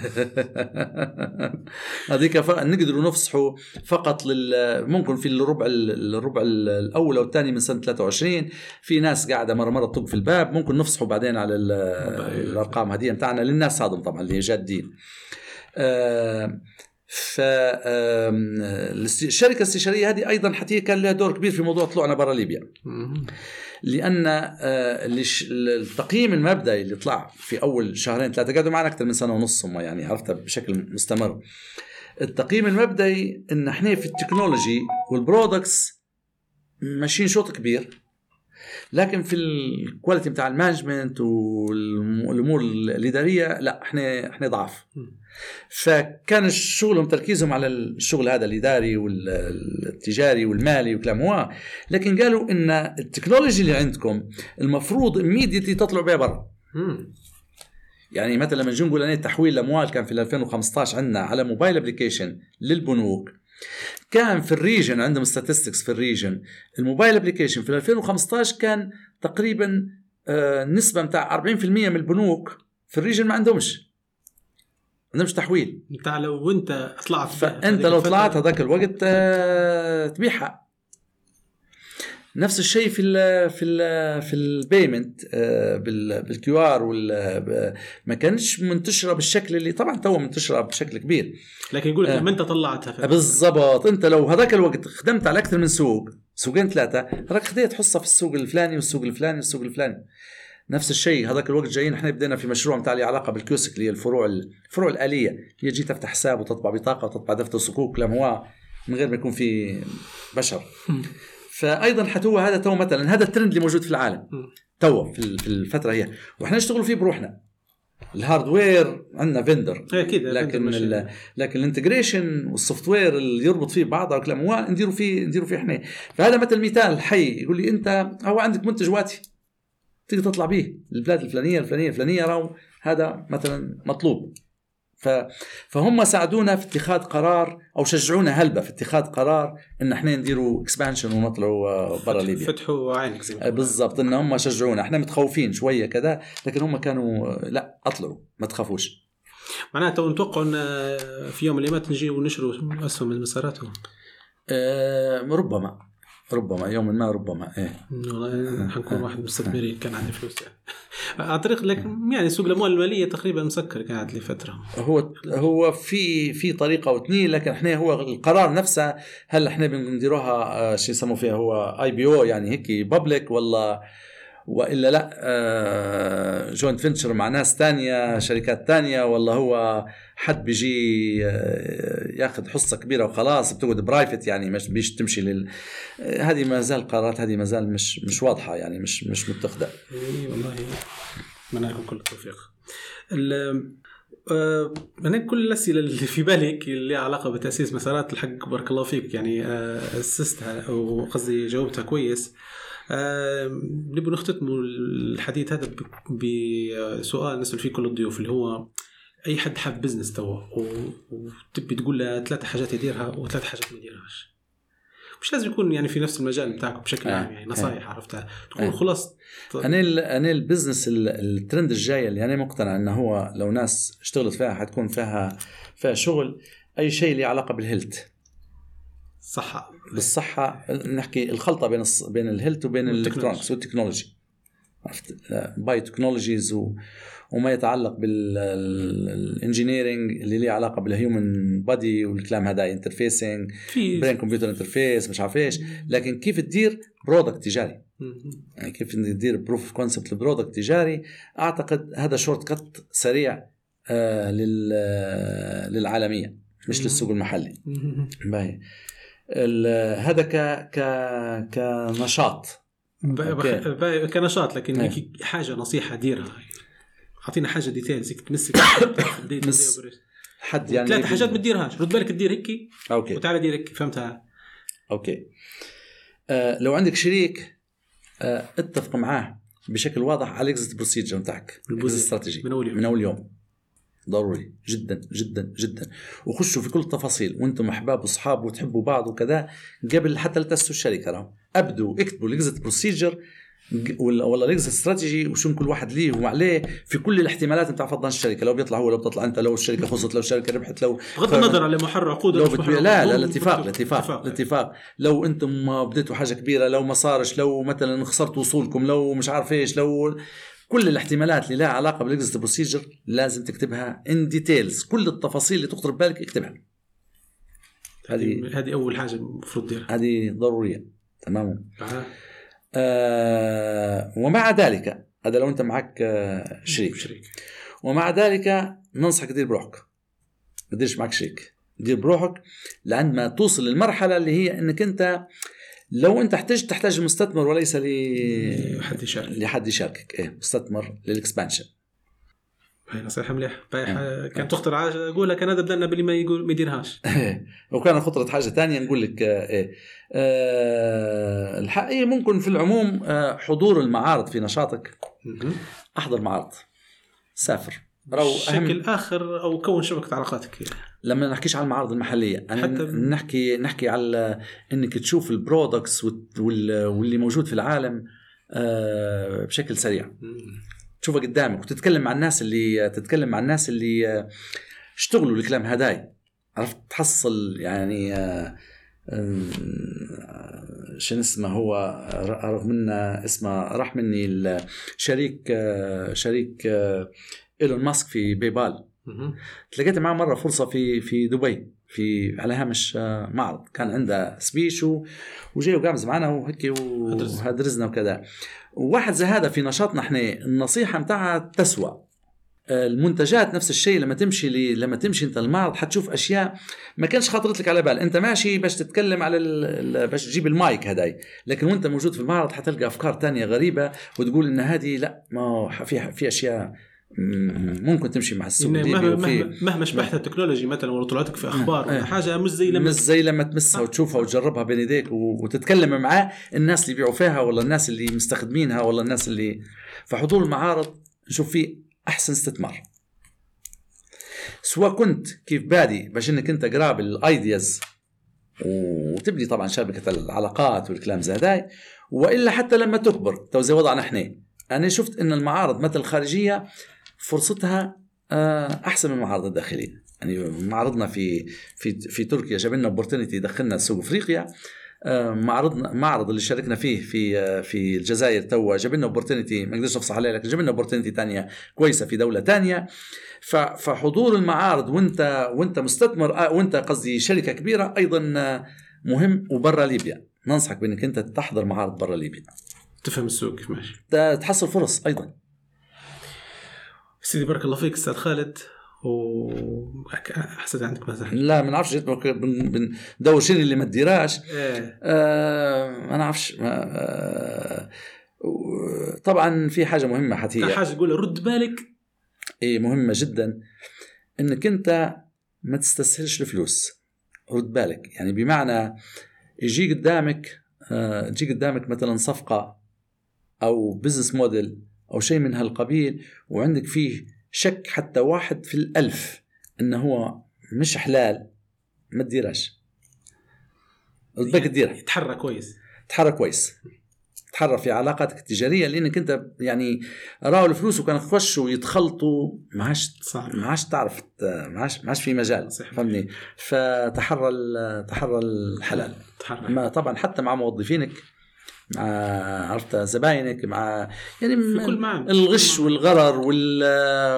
هذيك نقدروا نفصحوا فقط لل ممكن في الربع ال- الربع ال- الأول أو الثاني من سنة 23 في ناس قاعدة مرة مرة تطق في الباب ممكن نفصحوا بعدين على ال- الأرقام هذه بتاعنا للناس هذم طبعا اللي جادين آه، ف آم، الاست- الشركة الاستشارية هذه أيضا حتى كان لها دور كبير في موضوع طلوعنا برا ليبيا. لأن آه، التقييم المبدئي اللي طلع في أول شهرين ثلاثة قعدوا معنا أكثر من سنة ونص هم يعني عرفتها بشكل مستمر. التقييم المبدئي إن إحنا في ال technology وال products ماشيين شوط كبير. لكن في ال quality بتاع ال management والأمور الإدارية لا إحنا إحنا ضعاف. فكان شغلهم تركيزهم على الشغل هذا الإداري والتجاري والمالي وكلام هو. لكن قالوا إن ال technology اللي عندكم المفروض immediately تطلعوا بها برا. يعني مثلا لما نجي نقول أنا تحويل الأموال كان في 2015 عندنا على mobile application للبنوك كان في ال region عندهم statistics في ال region. ال mobile application في 2015 كان تقريبا آه، نسبة بتاع 40% من البنوك في ال region ما عندهمش. عندهمش تحويل. انت لو انت طلعت فأنت لو طلعت هذاك الوقت آه، تبيعها. نفس الشيء في ال في ال في ال payment بال QR ما كانش منتشرة بالشكل اللي طبعا تو منتشرة بشكل كبير. لكن يقول لك آه. لما انت طلعتها بالضبط. انت لو هذاك الوقت خدمت على أكثر من سوق سوقين ثلاثة هذاك خديت حصة في السوق الفلاني والسوق الفلاني والسوق الفلاني. نفس الشيء. هذاك الوقت جايين إحنا بدينا في مشروع بتاع له علاقة بال kiosk اللي هي الفروع الفروع الآلية. هي جيت تفتح حساب وتطبع بطاقة وتطبع دفتر صكوك لمواء من غير ما يكون في بشر. فايضا حتو هذا تو مثلا هذا الترند اللي موجود في العالم. تو في الفترة هي. وإحنا نشتغل فيه بروحنا. ال hardware عندنا vendor. أكيد لكن ال لكن ال integration وال software اللي يربط فيه بعضها والكلام هو نديروا فيه نديروا فيه إحنا. فهذا مثل مثال حي يقول لي أنت هو عندك منتج واتي تقدر تطلع به البلاد الفلانية الفلانية الفلانية راهو هذا مثلا مطلوب. فهم ساعدونا في اتخاذ قرار أو شجعونا هلبة في اتخاذ قرار إن إحنا نديروا expansion ونطلعوا برا ليبيا. فتحوا عينك زي ما بالضبط إن هم شجعونا. إحنا متخوفين شوية كذا لكن هم كانوا لا أطلعوا ما تخافوش. معناته نتوقع إن في يوم من الأيام نجي ونشروا أسهم المسارات أه ربما. ربما يوم ما ربما إيه. والله حنكون واحد من المستثمرين كان عندي فلوس يعني. على طريق لكن يعني سوق الأموال المالية تقريبا مسكر قاعد لفترة. هو هو في في طريقة أو اثنين لكن إحنا هو القرار نفسه هل إحنا بنديروها شو يسموا فيها هو اي بي أو يعني هيك بابليك ولا وإلا لا joint venture مع ناس تانية شركات تانية ولا هو حد بيجي ياخذ حصة كبيرة وخلاص بتقعد private يعني مش بيش تمشي لل هذه ما زال قرارات هذه ما زال مش مش واضحة يعني مش مش متخذة. إي والله اتمنى لكم كل التوفيق. أنا كل الأسئلة اللي في بالي اللي علاقة بتأسيس مسارات الحق بارك الله فيك يعني أسستها أو قصدي جاوبتها كويس. أه نبي نختتم الحديث هذا بسؤال نسأل فيه كل الضيوف اللي هو أي حد حاب business توا وتبي تقول له ثلاث حاجات يديرها وثلاث حاجات ما يديرهاش مش لازم يكون يعني في نفس المجال بتاعكم بشكل عام آه. يعني نصائح آه. عرفتها تكون آه. خلاص أنا أنا ال business ال trend الجاي اللي أنا مقتنع إنه هو لو ناس اشتغلت فيها حتكون فيها فيها شغل أي شيء له علاقة بال health صحة. بالصحة نحكي الخلطة بين الص... بين ال health وبين ال electronics وال technology. عرفت؟ bio technologies و... وما يتعلق بال engineering اللي له علاقة بال human body والكلام هذا interfacing brain computer interface مش عارف إيش. لكن كيف تدير product تجاري؟ يعني كيف تدير proof concept ل product تجاري؟ أعتقد هذا shortcut سريع آه للعالمية مش للسوق المحلي. باهي. هذا ك ك كنشاط. كنشاط لكن حاجة نصيحة ديرها. أعطينا حاجة details تمسك مس حد يعني ثلاث حاجات ما تديرهاش. رد بالك تدير هيك okay. وتعالى دير هيك فهمتها؟ okay. آه لو عندك شريك آه اتفق معاه بشكل واضح على ال exit procedure بتاعك الاستراتيجي من أول يوم. من أول يوم. ضروري جدا جدا جدا. وخشوا في كل التفاصيل وأنتم أحباب وأصحاب وتحبوا بعض وكذا قبل حتى لا تأسسوا الشركة راهم. أبدوا اكتبوا ال exit procedure ولا ولا ال exit strategy وشو كل واحد ليه وعليه في كل الاحتمالات بتاع فض الشركة. لو بيطلع هو لو بتطلع أنت لو الشركة خسرت لو الشركة ربحت لو بغض النظر على محرر عقود لو بتبيع لا لا الاتفاق الاتفاق الاتفاق. لو أنتم بديتوا حاجة كبيرة لو ما صارش لو مثلا خسرت وصولكم لو مش عارف إيش لو كل الاحتمالات اللي لها علاقة بال exit procedure لازم تكتبها in details كل التفاصيل اللي تخطر ببالك اكتبها. هذه هذه أول حاجة المفروض تديرها. هذه ضرورية. تمام. آه ومع ذلك هذا لو أنت معك آه شريك. شريك. ومع ذلك ننصحك دير بروحك. ما تديرش معك شريك. دير بروحك لعند ما توصل للمرحلة اللي هي إنك أنت لو انت احتجت تحتاج المستثمر وليس لحد يشارك. لحد يشاركك. إيه مستثمر لل expansion. هاي نصيحة مليح كان تخطر حاجة أقولها كان هذا بدلنا باللي ما يقول ما يديرهاش. وكان خطرت حاجة ثانية نقول لك إيه آه الحقيقة ممكن في العموم آه حضور المعارض في نشاطك. أحضر معارض. سافر. رو بشكل آخر أو كون شبكة علاقاتك لما نحكيش على المعارض المحلية أنا حتى نحكي نحكي على إنك تشوف ال products واللي موجود في العالم آه بشكل سريع. تشوفها قدامك وتتكلم مع الناس اللي تتكلم مع الناس اللي اشتغلوا الكلام هداي. عرفت؟ تحصل يعني شنو اسمه هو رغم اسمه راح مني الشريك شريك إيلون ماسك في بيبال. تلاقيت معه مرة فرصة في في دبي في على هامش معرض. كان عنده سبيش وجاي وقامز معنا وهيك وهدرزنا وكذا. وواحد زي هذا في نشاطنا إحنا النصيحة متاعها تسوى. المنتجات نفس الشيء لما تمشي لي لما تمشي انت المعرض حتشوف أشياء ما كانش خاطرت لك على بال. انت ماشي باش تتكلم على باش تجيب المايك هداي. لكن وانت موجود في المعرض حتلقى أفكار تانية غريبة وتقول إن هذه لا ما في في أشياء ممكن تمشي مع السوق يعني مهما مهما, مهما شبحت ال technology مثلا وطلعتك في أخبار آه حاجة مش زي لما مش زي لما تمسها وتشوفها وتجربها بين يديك وتتكلم معاه الناس اللي يبيعوا فيها ولا الناس اللي مستخدمينها ولا الناس اللي فحضور المعارض نشوف فيه أحسن استثمار. سواء كنت كيف بادي باش إنك أنت grab ال ideas وتبني طبعا شبكة العلاقات والكلام زي هذاي وإلا حتى لما تكبر تو زي وضعنا إحنا. أنا شفت إن المعارض مثل الخارجية فرصتها أحسن من المعارض الداخلية. يعني معرضنا في في في تركيا جاب لنا opportunity دخلنا سوق أفريقيا. معرضنا معرض اللي شاركنا فيه في في الجزائر توا جاب لنا opportunity ما نقدرش نفصح عليه لكن جاب لنا opportunity ثانية كويسة في دولة ثانية فحضور المعارض وانت وانت مستثمر وانت قصدي شركة كبيرة أيضا مهم وبرا ليبيا. ننصحك بإنك أنت تحضر معارض برا ليبيا. تفهم السوق كيف ماشي تحصل فرص أيضا. سيدي بارك الله فيك أستاذ خالد و حسيت عندك مزح لا ما نعرفش بندور شنو اللي ما تديراش إيه. آه ما نعرفش آه طبعا في حاجة مهمة حتى هي. حاجة تقول رد بالك؟ إيه مهمة جدا. إنك أنت ما تستسهلش الفلوس. رد بالك. يعني بمعنى يجي قدامك آه تجي قدامك مثلا صفقة أو بزنس موديل أو شيء من هالقبيل وعندك فيه شك حتى واحد في الألف إنه هو مش حلال ما تديرهاش. بدك تديرها يتحرى كويس. تحرى كويس. تحرى في علاقاتك التجارية لأنك أنت يعني راوا الفلوس وكان يخشوا ويتخلطوا ما عادش ما عادش تعرف ما عادش ما عادش في مجال فهمني فتحرى تحرى الحلال. تحرى. ما طبعا حتى مع موظفينك مع عرفت زباينك مع يعني كل معامل الغش والغرر وال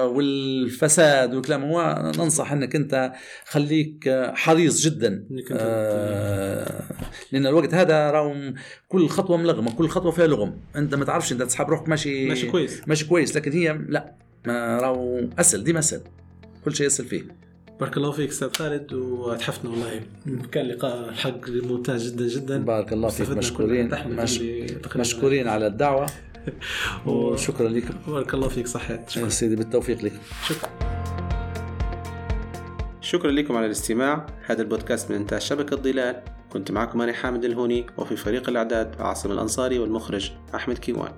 والفساد والكلام. هو ننصح إنك أنت خليك حريص جدا. آه لأن الوقت هذا راهم كل خطوة ملغمة كل خطوة فيها لغم. أنت ما تعرفش أنت تسحب روحك ماشي ماشي كويس. ماشي كويس. لكن هي لا راهو أسهل ديما أسهل. كل شيء يسهل فيه. بارك الله فيك أستاذ خالد وتحفنا والله كان لقاء الحق ممتاز جدا جدا. بارك الله فيك مشكورين مش... مشكورين على الدعوة. وشكرا لكم. بارك الله فيك صحيت شكرا. سيدي بالتوفيق لك شكرا. شكرا لكم على الاستماع. هذا البودكاست من إنتاج شبكة ظلال كنت معكم أنا حامد الهوني وفي فريق الإعداد عاصم الأنصاري والمخرج أحمد كيوان.